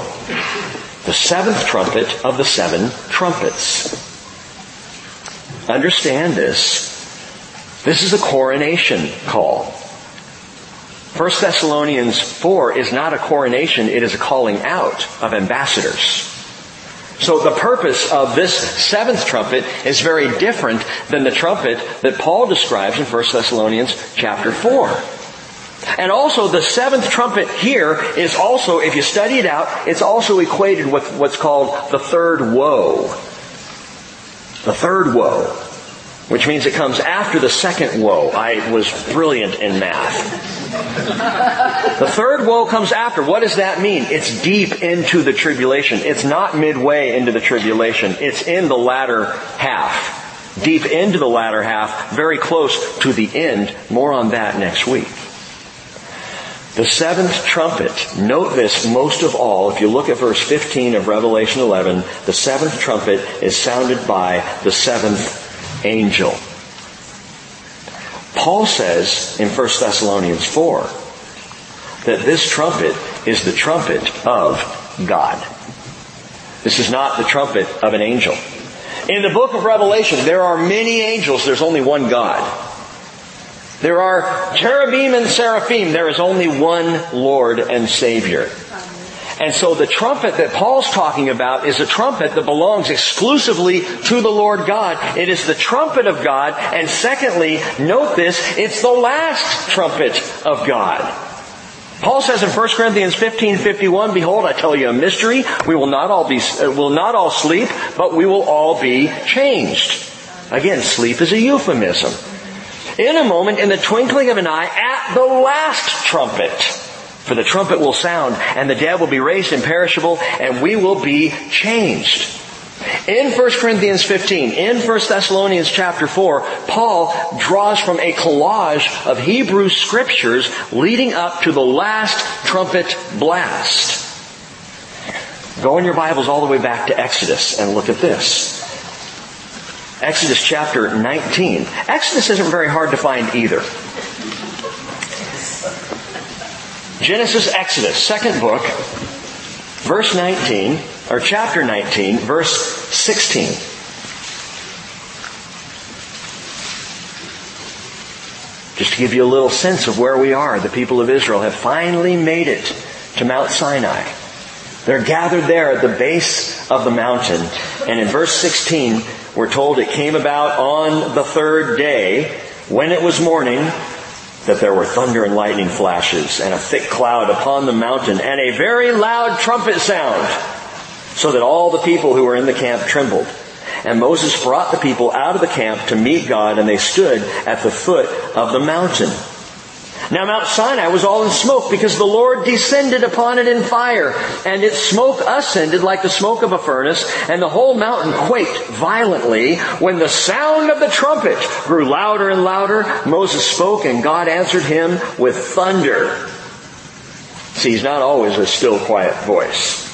The seventh trumpet of the seven trumpets. Understand this this is a coronation call. 1 Thessalonians 4 is not a coronation, it is a calling out of ambassadors. So the purpose of this seventh trumpet is very different than the trumpet that Paul describes in 1 Thessalonians chapter 4. And also the seventh trumpet here is also, if you study it out, it's also equated with what's called the third woe. The third woe which means it comes after the second woe. I was brilliant in math. The third woe comes after. What does that mean? It's deep into the tribulation. It's not midway into the tribulation. It's in the latter half. Deep into the latter half, very close to the end. More on that next week. The seventh trumpet, note this most of all, if you look at verse 15 of Revelation 11, the seventh trumpet is sounded by the seventh angel. Paul says in 1 Thessalonians 4 that this trumpet is the trumpet of God. This is not the trumpet of an angel. In the book of Revelation, there are many angels, there's only one God. There are cherubim and seraphim, there is only one Lord and Savior. And so the trumpet that Paul's talking about is a trumpet that belongs exclusively to the Lord God. It is the trumpet of God. And secondly, note this, it's the last trumpet of God. Paul says in 1 Corinthians 15, 51, Behold, I tell you a mystery. We will not all be, uh, will not all sleep, but we will all be changed. Again, sleep is a euphemism. In a moment, in the twinkling of an eye, at the last trumpet. For the trumpet will sound, and the dead will be raised imperishable, and we will be changed. In 1 Corinthians 15, in 1 Thessalonians chapter 4, Paul draws from a collage of Hebrew scriptures leading up to the last trumpet blast. Go in your Bibles all the way back to Exodus and look at this. Exodus chapter 19. Exodus isn't very hard to find either. Genesis, Exodus, second book, verse 19, or chapter 19, verse 16. Just to give you a little sense of where we are, the people of Israel have finally made it to Mount Sinai. They're gathered there at the base of the mountain. And in verse 16, we're told it came about on the third day, when it was morning, that there were thunder and lightning flashes and a thick cloud upon the mountain and a very loud trumpet sound so that all the people who were in the camp trembled. And Moses brought the people out of the camp to meet God and they stood at the foot of the mountain. Now Mount Sinai was all in smoke because the Lord descended upon it in fire, and its smoke ascended like the smoke of a furnace, and the whole mountain quaked violently when the sound of the trumpet grew louder and louder. Moses spoke and God answered him with thunder. See, he's not always a still quiet voice.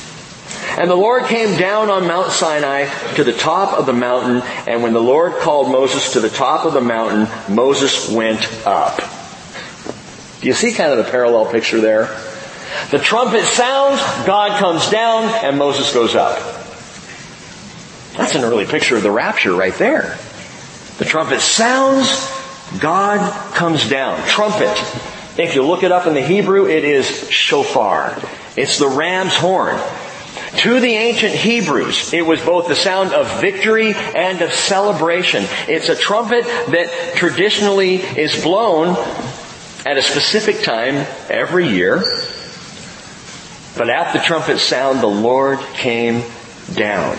And the Lord came down on Mount Sinai to the top of the mountain, and when the Lord called Moses to the top of the mountain, Moses went up. Do you see kind of the parallel picture there? The trumpet sounds, God comes down, and Moses goes up. That's an early picture of the rapture right there. The trumpet sounds, God comes down. Trumpet. If you look it up in the Hebrew, it is shofar. It's the ram's horn. To the ancient Hebrews, it was both the sound of victory and of celebration. It's a trumpet that traditionally is blown at a specific time every year. But at the trumpet sound, the Lord came down.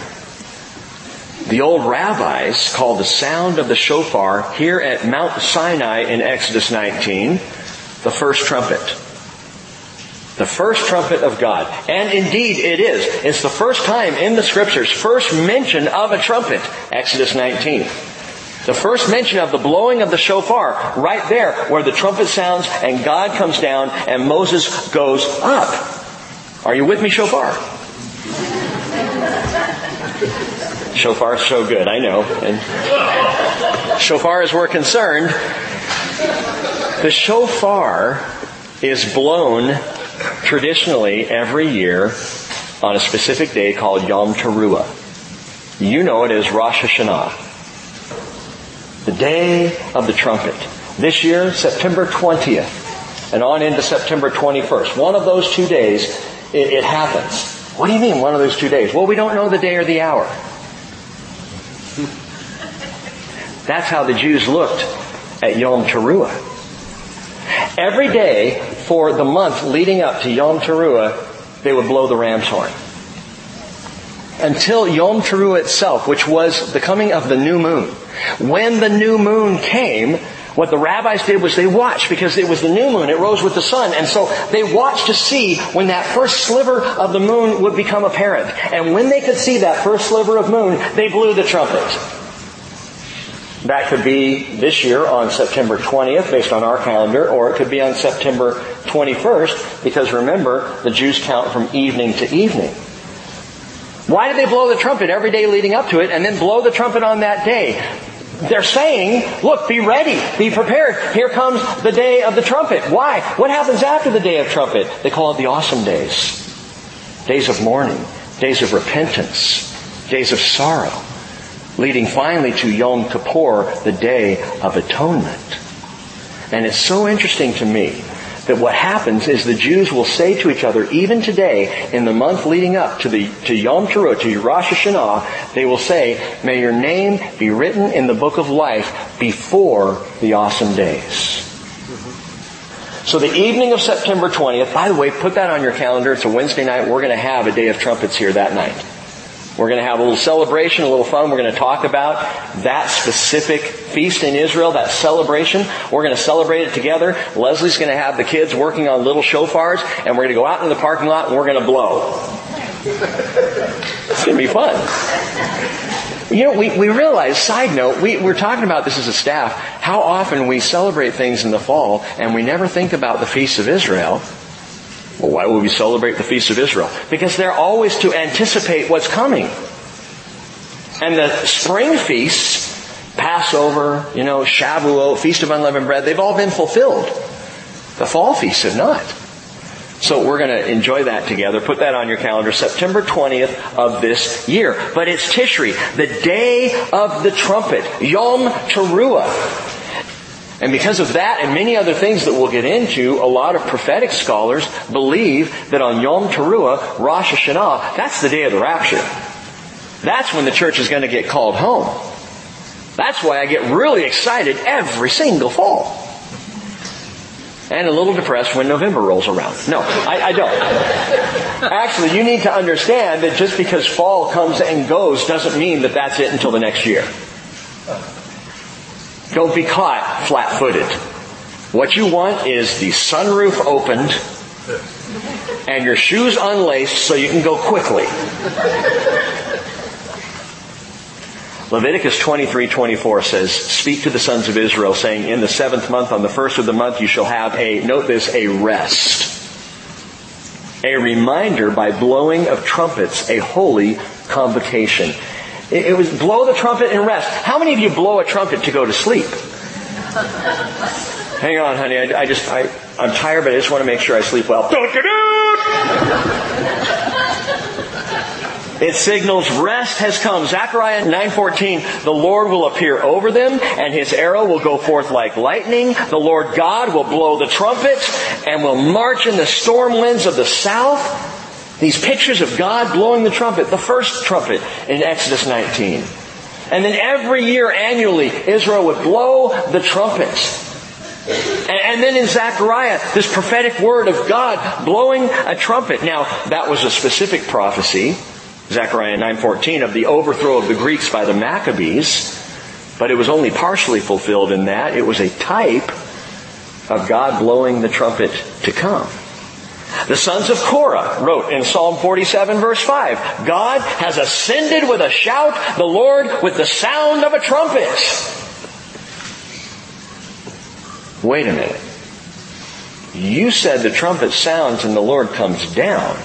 The old rabbis called the sound of the shofar here at Mount Sinai in Exodus 19 the first trumpet. The first trumpet of God. And indeed it is. It's the first time in the scriptures, first mention of a trumpet, Exodus 19. The first mention of the blowing of the shofar, right there, where the trumpet sounds and God comes down and Moses goes up. Are you with me, shofar? Shofar is so good, I know. And shofar, as we're concerned, the shofar is blown traditionally every year on a specific day called Yom Teruah. You know it as Rosh Hashanah the day of the trumpet. This year, September 20th, and on into September 21st. One of those two days, it, it happens. What do you mean, one of those two days? Well, we don't know the day or the hour. *laughs* That's how the Jews looked at Yom Teruah. Every day for the month leading up to Yom Teruah, they would blow the ram's horn. Until Yom Teruah itself, which was the coming of the new moon. When the new moon came, What the rabbis did was they watched because it was the new moon. It rose with the sun. And so they watched to see when that first sliver of the moon would become apparent. And when they could see that first sliver of moon, they blew the trumpet. That could be this year on September 20th based on our calendar, or it could be on September 21st because remember, the Jews count from evening to evening. Why did they blow the trumpet every day leading up to it and then blow the trumpet on that day? They're saying, look, be ready, be prepared. Here comes the day of the trumpet. Why? What happens after the day of trumpet? They call it the awesome days. Days of mourning, days of repentance, days of sorrow, leading finally to Yom Kippur, the day of atonement. And it's so interesting to me that what happens is the Jews will say to each other, even today, in the month leading up to the to Yom Teruah, to Rosh Hashanah, they will say, "May your name be written in the book of life before the awesome days." So the evening of September 20th, by the way, put that on your calendar. It's a Wednesday night. We're going to have a day of trumpets here that night. We're going to have a little celebration, a little fun. We're going to talk about that specific feast in Israel, that celebration. We're going to celebrate it together. Leslie's going to have the kids working on little shofars, and we're going to go out in the parking lot and we're going to blow. It's going to be fun. You know, we, we realize, side note, we, we're talking about this as a staff, how often we celebrate things in the fall and we never think about the Feast of Israel well, why would we celebrate the Feast of Israel? Because they're always to anticipate what's coming. And the spring feasts, Passover, you know, Shavuot, Feast of Unleavened Bread, they've all been fulfilled. The fall feasts have not. So we're going to enjoy that together. Put that on your calendar, September 20th of this year. But it's Tishri, the day of the trumpet, Yom Teruah. And because of that and many other things that we'll get into, a lot of prophetic scholars believe that on Yom Teruah, Rosh Hashanah, that's the day of the rapture. That's when the church is going to get called home. That's why I get really excited every single fall. And a little depressed when November rolls around. No, I, I don't. Actually, you need to understand that just because fall comes and goes doesn't mean that that's it until the next year. Don't be caught flat-footed. What you want is the sunroof opened and your shoes unlaced so you can go quickly. Leviticus 23:24 says, "Speak to the sons of Israel, saying, In the seventh month, on the first of the month, you shall have a note this a rest, a reminder by blowing of trumpets, a holy convocation." It, it was blow the trumpet and rest. How many of you blow a trumpet to go to sleep? Hang on, honey. I, I just, I, I'm tired, but I just want to make sure I sleep well. It signals rest has come. Zechariah 9:14, the Lord will appear over them and his arrow will go forth like lightning. The Lord God will blow the trumpet and will march in the storm winds of the south. These pictures of God blowing the trumpet, the first trumpet in Exodus 19. And then every year annually, Israel would blow the trumpet. And, then in Zechariah, this prophetic word of God blowing a trumpet. Now, that was a specific prophecy, Zechariah 9.14, of the overthrow of the Greeks by the Maccabees. But it was only partially fulfilled in that. It was a type of God blowing the trumpet to come. The sons of Korah wrote in Psalm 47 verse 5, God has ascended with a shout, the Lord with the sound of a trumpet. Wait a minute. You said the trumpet sounds and the Lord comes down.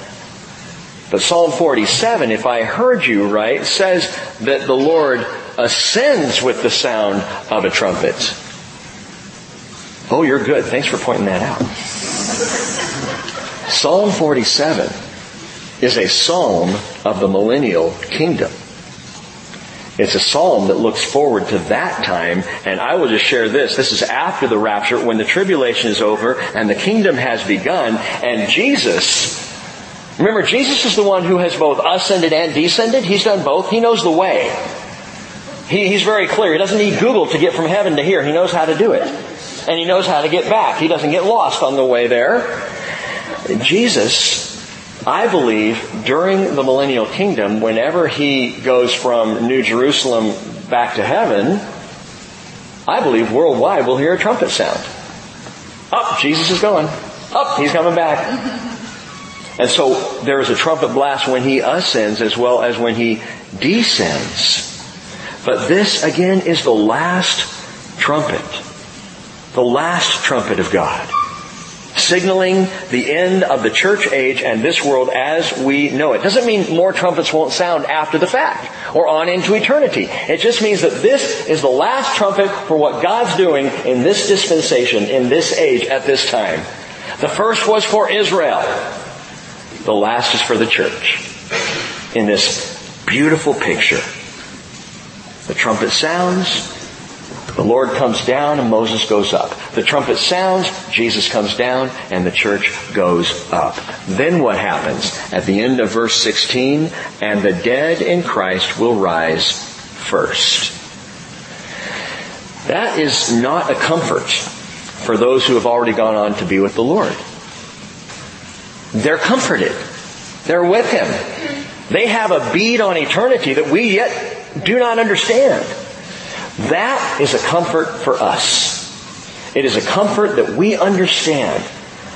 But Psalm 47, if I heard you right, says that the Lord ascends with the sound of a trumpet. Oh, you're good. Thanks for pointing that out. Psalm 47 is a psalm of the millennial kingdom. It's a psalm that looks forward to that time, and I will just share this. This is after the rapture, when the tribulation is over and the kingdom has begun, and Jesus, remember, Jesus is the one who has both ascended and descended. He's done both. He knows the way. He, he's very clear. He doesn't need Google to get from heaven to here. He knows how to do it. And he knows how to get back. He doesn't get lost on the way there. Jesus, I believe, during the millennial kingdom, whenever he goes from New Jerusalem back to heaven, I believe worldwide we'll hear a trumpet sound. Up, Jesus is going. Up, he's coming back. And so there is a trumpet blast when he ascends as well as when he descends. But this again is the last trumpet. The last trumpet of God signaling the end of the church age and this world as we know it. Doesn't mean more trumpets won't sound after the fact or on into eternity. It just means that this is the last trumpet for what God's doing in this dispensation, in this age, at this time. The first was for Israel. The last is for the church. In this beautiful picture. The trumpet sounds, the Lord comes down and Moses goes up. The trumpet sounds, Jesus comes down, and the church goes up. Then what happens? At the end of verse 16, and the dead in Christ will rise first. That is not a comfort for those who have already gone on to be with the Lord. They're comforted. They're with Him. They have a bead on eternity that we yet do not understand. That is a comfort for us. It is a comfort that we understand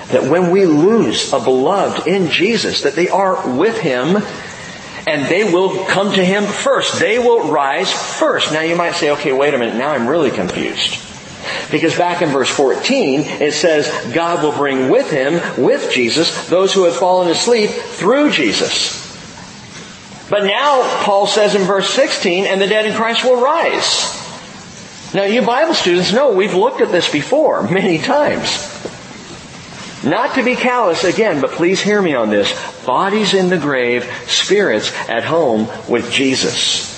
that when we lose a beloved in Jesus, that they are with Him and they will come to Him first. They will rise first. Now you might say, okay, wait a minute, now I'm really confused. Because back in verse 14, it says, God will bring with Him, with Jesus, those who have fallen asleep through Jesus. But now, Paul says in verse 16, and the dead in Christ will rise. Now you Bible students know we've looked at this before many times. Not to be callous again, but please hear me on this. Bodies in the grave, spirits at home with Jesus.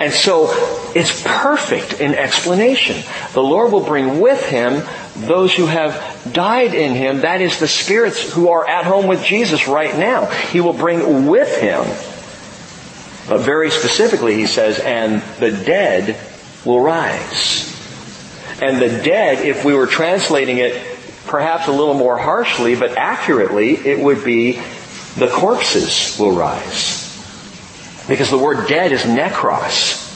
And so it's perfect in explanation. The Lord will bring with Him those who have died in Him. That is the spirits who are at home with Jesus right now. He will bring with Him. But very specifically, He says, and the dead will rise. And the dead, if we were translating it perhaps a little more harshly, but accurately, it would be the corpses will rise. Because the word dead is necros.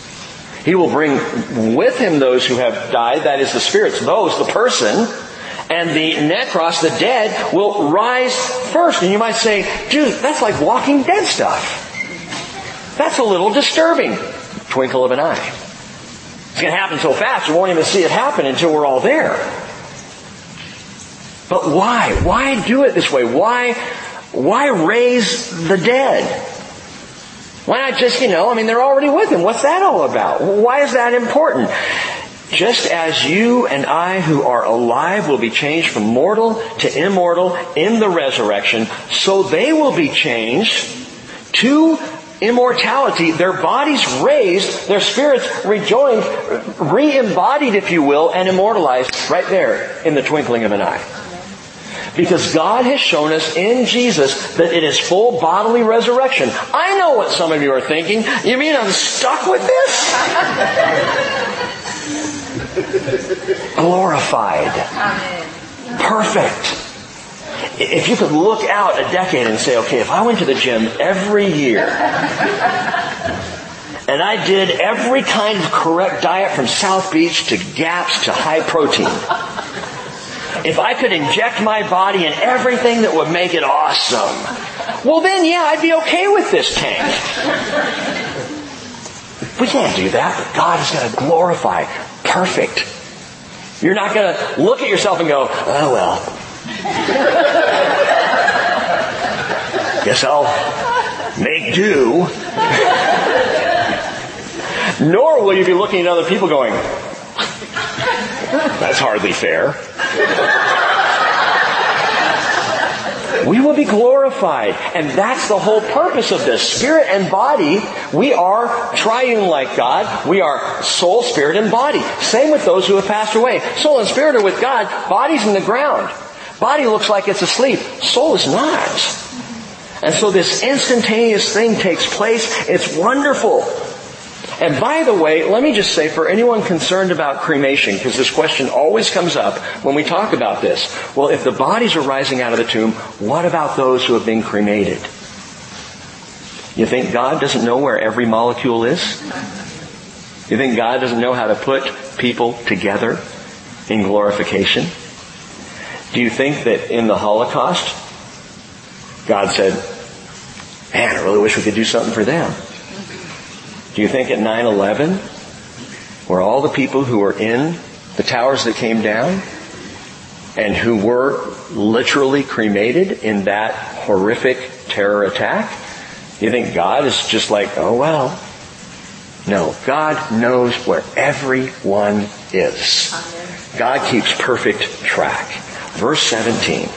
He will bring with him those who have died, that is the spirits, those, the person, and the necros, the dead, will rise first. And you might say, dude, that's like walking dead stuff. That's a little disturbing. Twinkle of an eye. It's going to happen so fast we won't even see it happen until we're all there. But why? Why do it this way? Why, why raise the dead? Why not just, you know, I mean, they're already with him. What's that all about? Why is that important? Just as you and I who are alive will be changed from mortal to immortal in the resurrection, so they will be changed to immortality, their bodies raised, their spirits rejoined, re-embodied, if you will, and immortalized right there in the twinkling of an eye. Because God has shown us in Jesus that it is full bodily resurrection. I know what some of you are thinking. You mean I'm stuck with this? *laughs* Glorified. Perfect if you could look out a decade and say, okay, if I went to the gym every year and I did every kind of correct diet from South Beach to gaps to high protein, if I could inject my body in everything that would make it awesome, well then yeah, I'd be okay with this tank. We can't do that, but God is going to glorify perfect. You're not going to look at yourself and go, oh well, *laughs* Guess I'll make do. Nor will you be looking at other people going, that's hardly fair. We will be glorified. And that's the whole purpose of this. Spirit and body, we are triune like God. We are soul, spirit, and body. Same with those who have passed away. Soul and spirit are with God. Body's in the ground. Body looks like it's asleep. Soul is not. And so this instantaneous thing takes place. It's wonderful. And by the way, let me just say for anyone concerned about cremation, because this question always comes up when we talk about this. Well, if the bodies are rising out of the tomb, what about those who have been cremated? You think God doesn't know where every molecule is? You think God doesn't know how to put people together in glorification? Do you think that in the Holocaust, God said, man, I really wish we could do something for them? Do you think at 9-11, where all the people who were in the towers that came down and who were literally cremated in that horrific terror attack, you think God is just like, oh well. No, God knows where everyone is. God keeps perfect track. Verse 17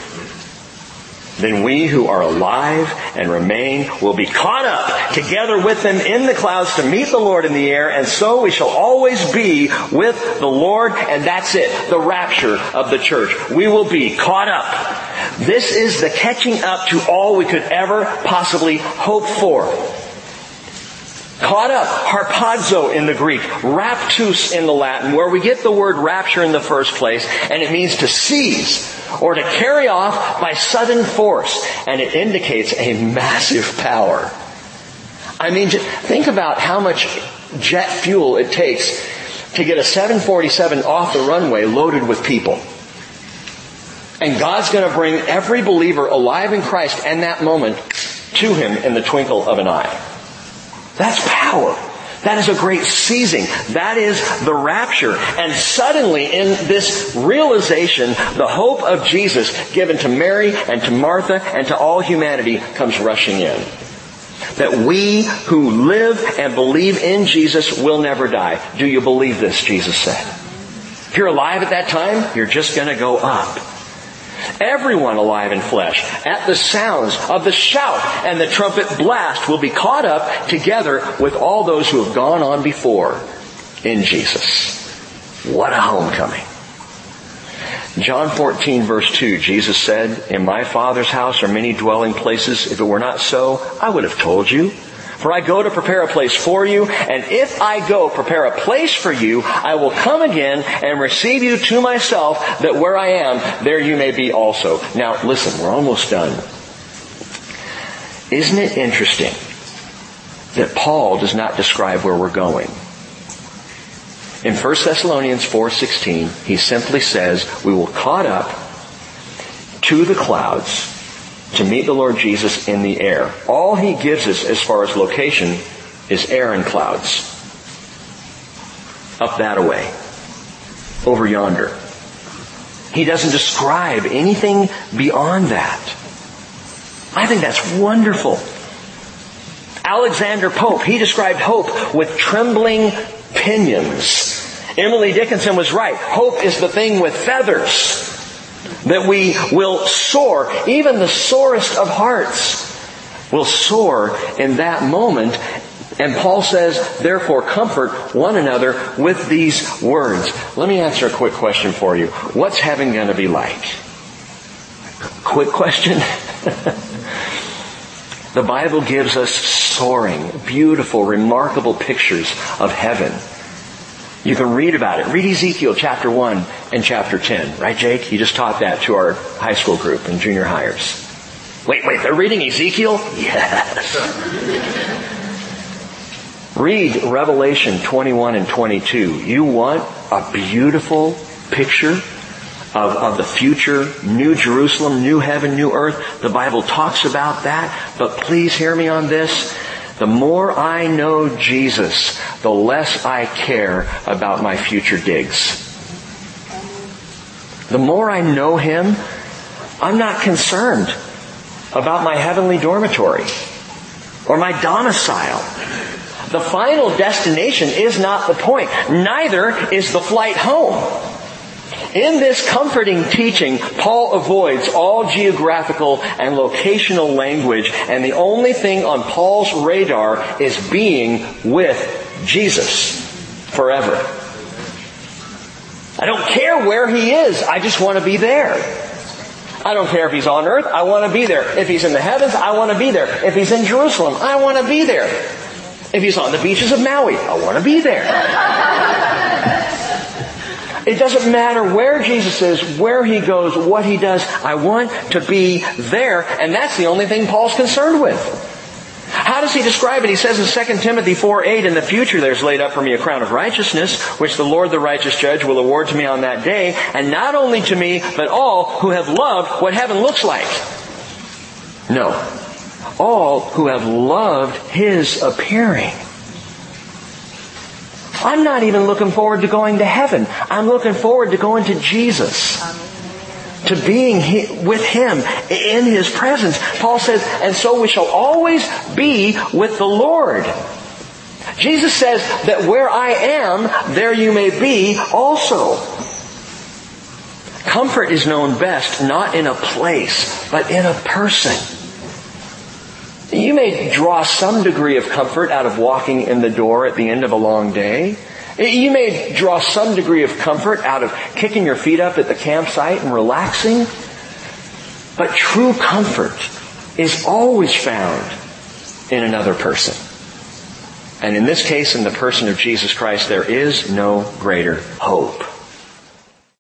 then we who are alive and remain will be caught up together with them in the clouds to meet the Lord in the air, and so we shall always be with the Lord, and that's it, the rapture of the church. We will be caught up. This is the catching up to all we could ever possibly hope for. Caught up, harpazo in the Greek, raptus in the Latin, where we get the word rapture in the first place, and it means to seize or to carry off by sudden force, and it indicates a massive power. I mean, think about how much jet fuel it takes to get a 747 off the runway loaded with people. And God's going to bring every believer alive in Christ and that moment to Him in the twinkle of an eye. That's power. That is a great seizing. That is the rapture. And suddenly in this realization, the hope of Jesus given to Mary and to Martha and to all humanity comes rushing in. That we who live and believe in Jesus will never die. Do you believe this? Jesus said. If you're alive at that time, you're just gonna go up. Everyone alive in flesh, at the sounds of the shout and the trumpet blast, will be caught up together with all those who have gone on before in Jesus. What a homecoming. John 14 verse 2, Jesus said, In my Father's house are many dwelling places. If it were not so, I would have told you. For I go to prepare a place for you, and if I go prepare a place for you, I will come again and receive you to myself, that where I am, there you may be also. Now listen, we're almost done. Isn't it interesting that Paul does not describe where we're going? In 1 Thessalonians 4:16, he simply says, "We will caught up to the clouds to meet the Lord Jesus in the air. All he gives us as far as location is air and clouds. Up that way. Over yonder. He doesn't describe anything beyond that. I think that's wonderful. Alexander Pope, he described hope with trembling pinions. Emily Dickinson was right. Hope is the thing with feathers. That we will soar, even the sorest of hearts will soar in that moment. And Paul says, therefore comfort one another with these words. Let me answer a quick question for you. What's heaven gonna be like? Quick question. *laughs* the Bible gives us soaring, beautiful, remarkable pictures of heaven. You can read about it. Read Ezekiel chapter 1 and chapter 10. Right, Jake? You just taught that to our high school group and junior hires. Wait, wait, they're reading Ezekiel? Yes. Read Revelation 21 and 22. You want a beautiful picture of, of the future, new Jerusalem, new heaven, new earth. The Bible talks about that, but please hear me on this. The more I know Jesus, the less I care about my future digs. The more I know Him, I'm not concerned about my heavenly dormitory or my domicile. The final destination is not the point. Neither is the flight home. In this comforting teaching, Paul avoids all geographical and locational language, and the only thing on Paul's radar is being with Jesus forever. I don't care where he is, I just want to be there. I don't care if he's on earth, I want to be there. If he's in the heavens, I want to be there. If he's in Jerusalem, I want to be there. If he's on the beaches of Maui, I want to be there. It doesn't matter where Jesus is, where he goes, what he does. I want to be there, and that's the only thing Paul's concerned with. How does he describe it? He says in 2 Timothy 4, 8, in the future there's laid up for me a crown of righteousness, which the Lord the righteous judge will award to me on that day, and not only to me, but all who have loved what heaven looks like. No. All who have loved his appearing. I'm not even looking forward to going to heaven. I'm looking forward to going to Jesus. To being with Him in His presence. Paul says, and so we shall always be with the Lord. Jesus says that where I am, there you may be also. Comfort is known best not in a place, but in a person. You may draw some degree of comfort out of walking in the door at the end of a long day. You may draw some degree of comfort out of kicking your feet up at the campsite and relaxing. But true comfort is always found in another person. And in this case, in the person of Jesus Christ, there is no greater hope.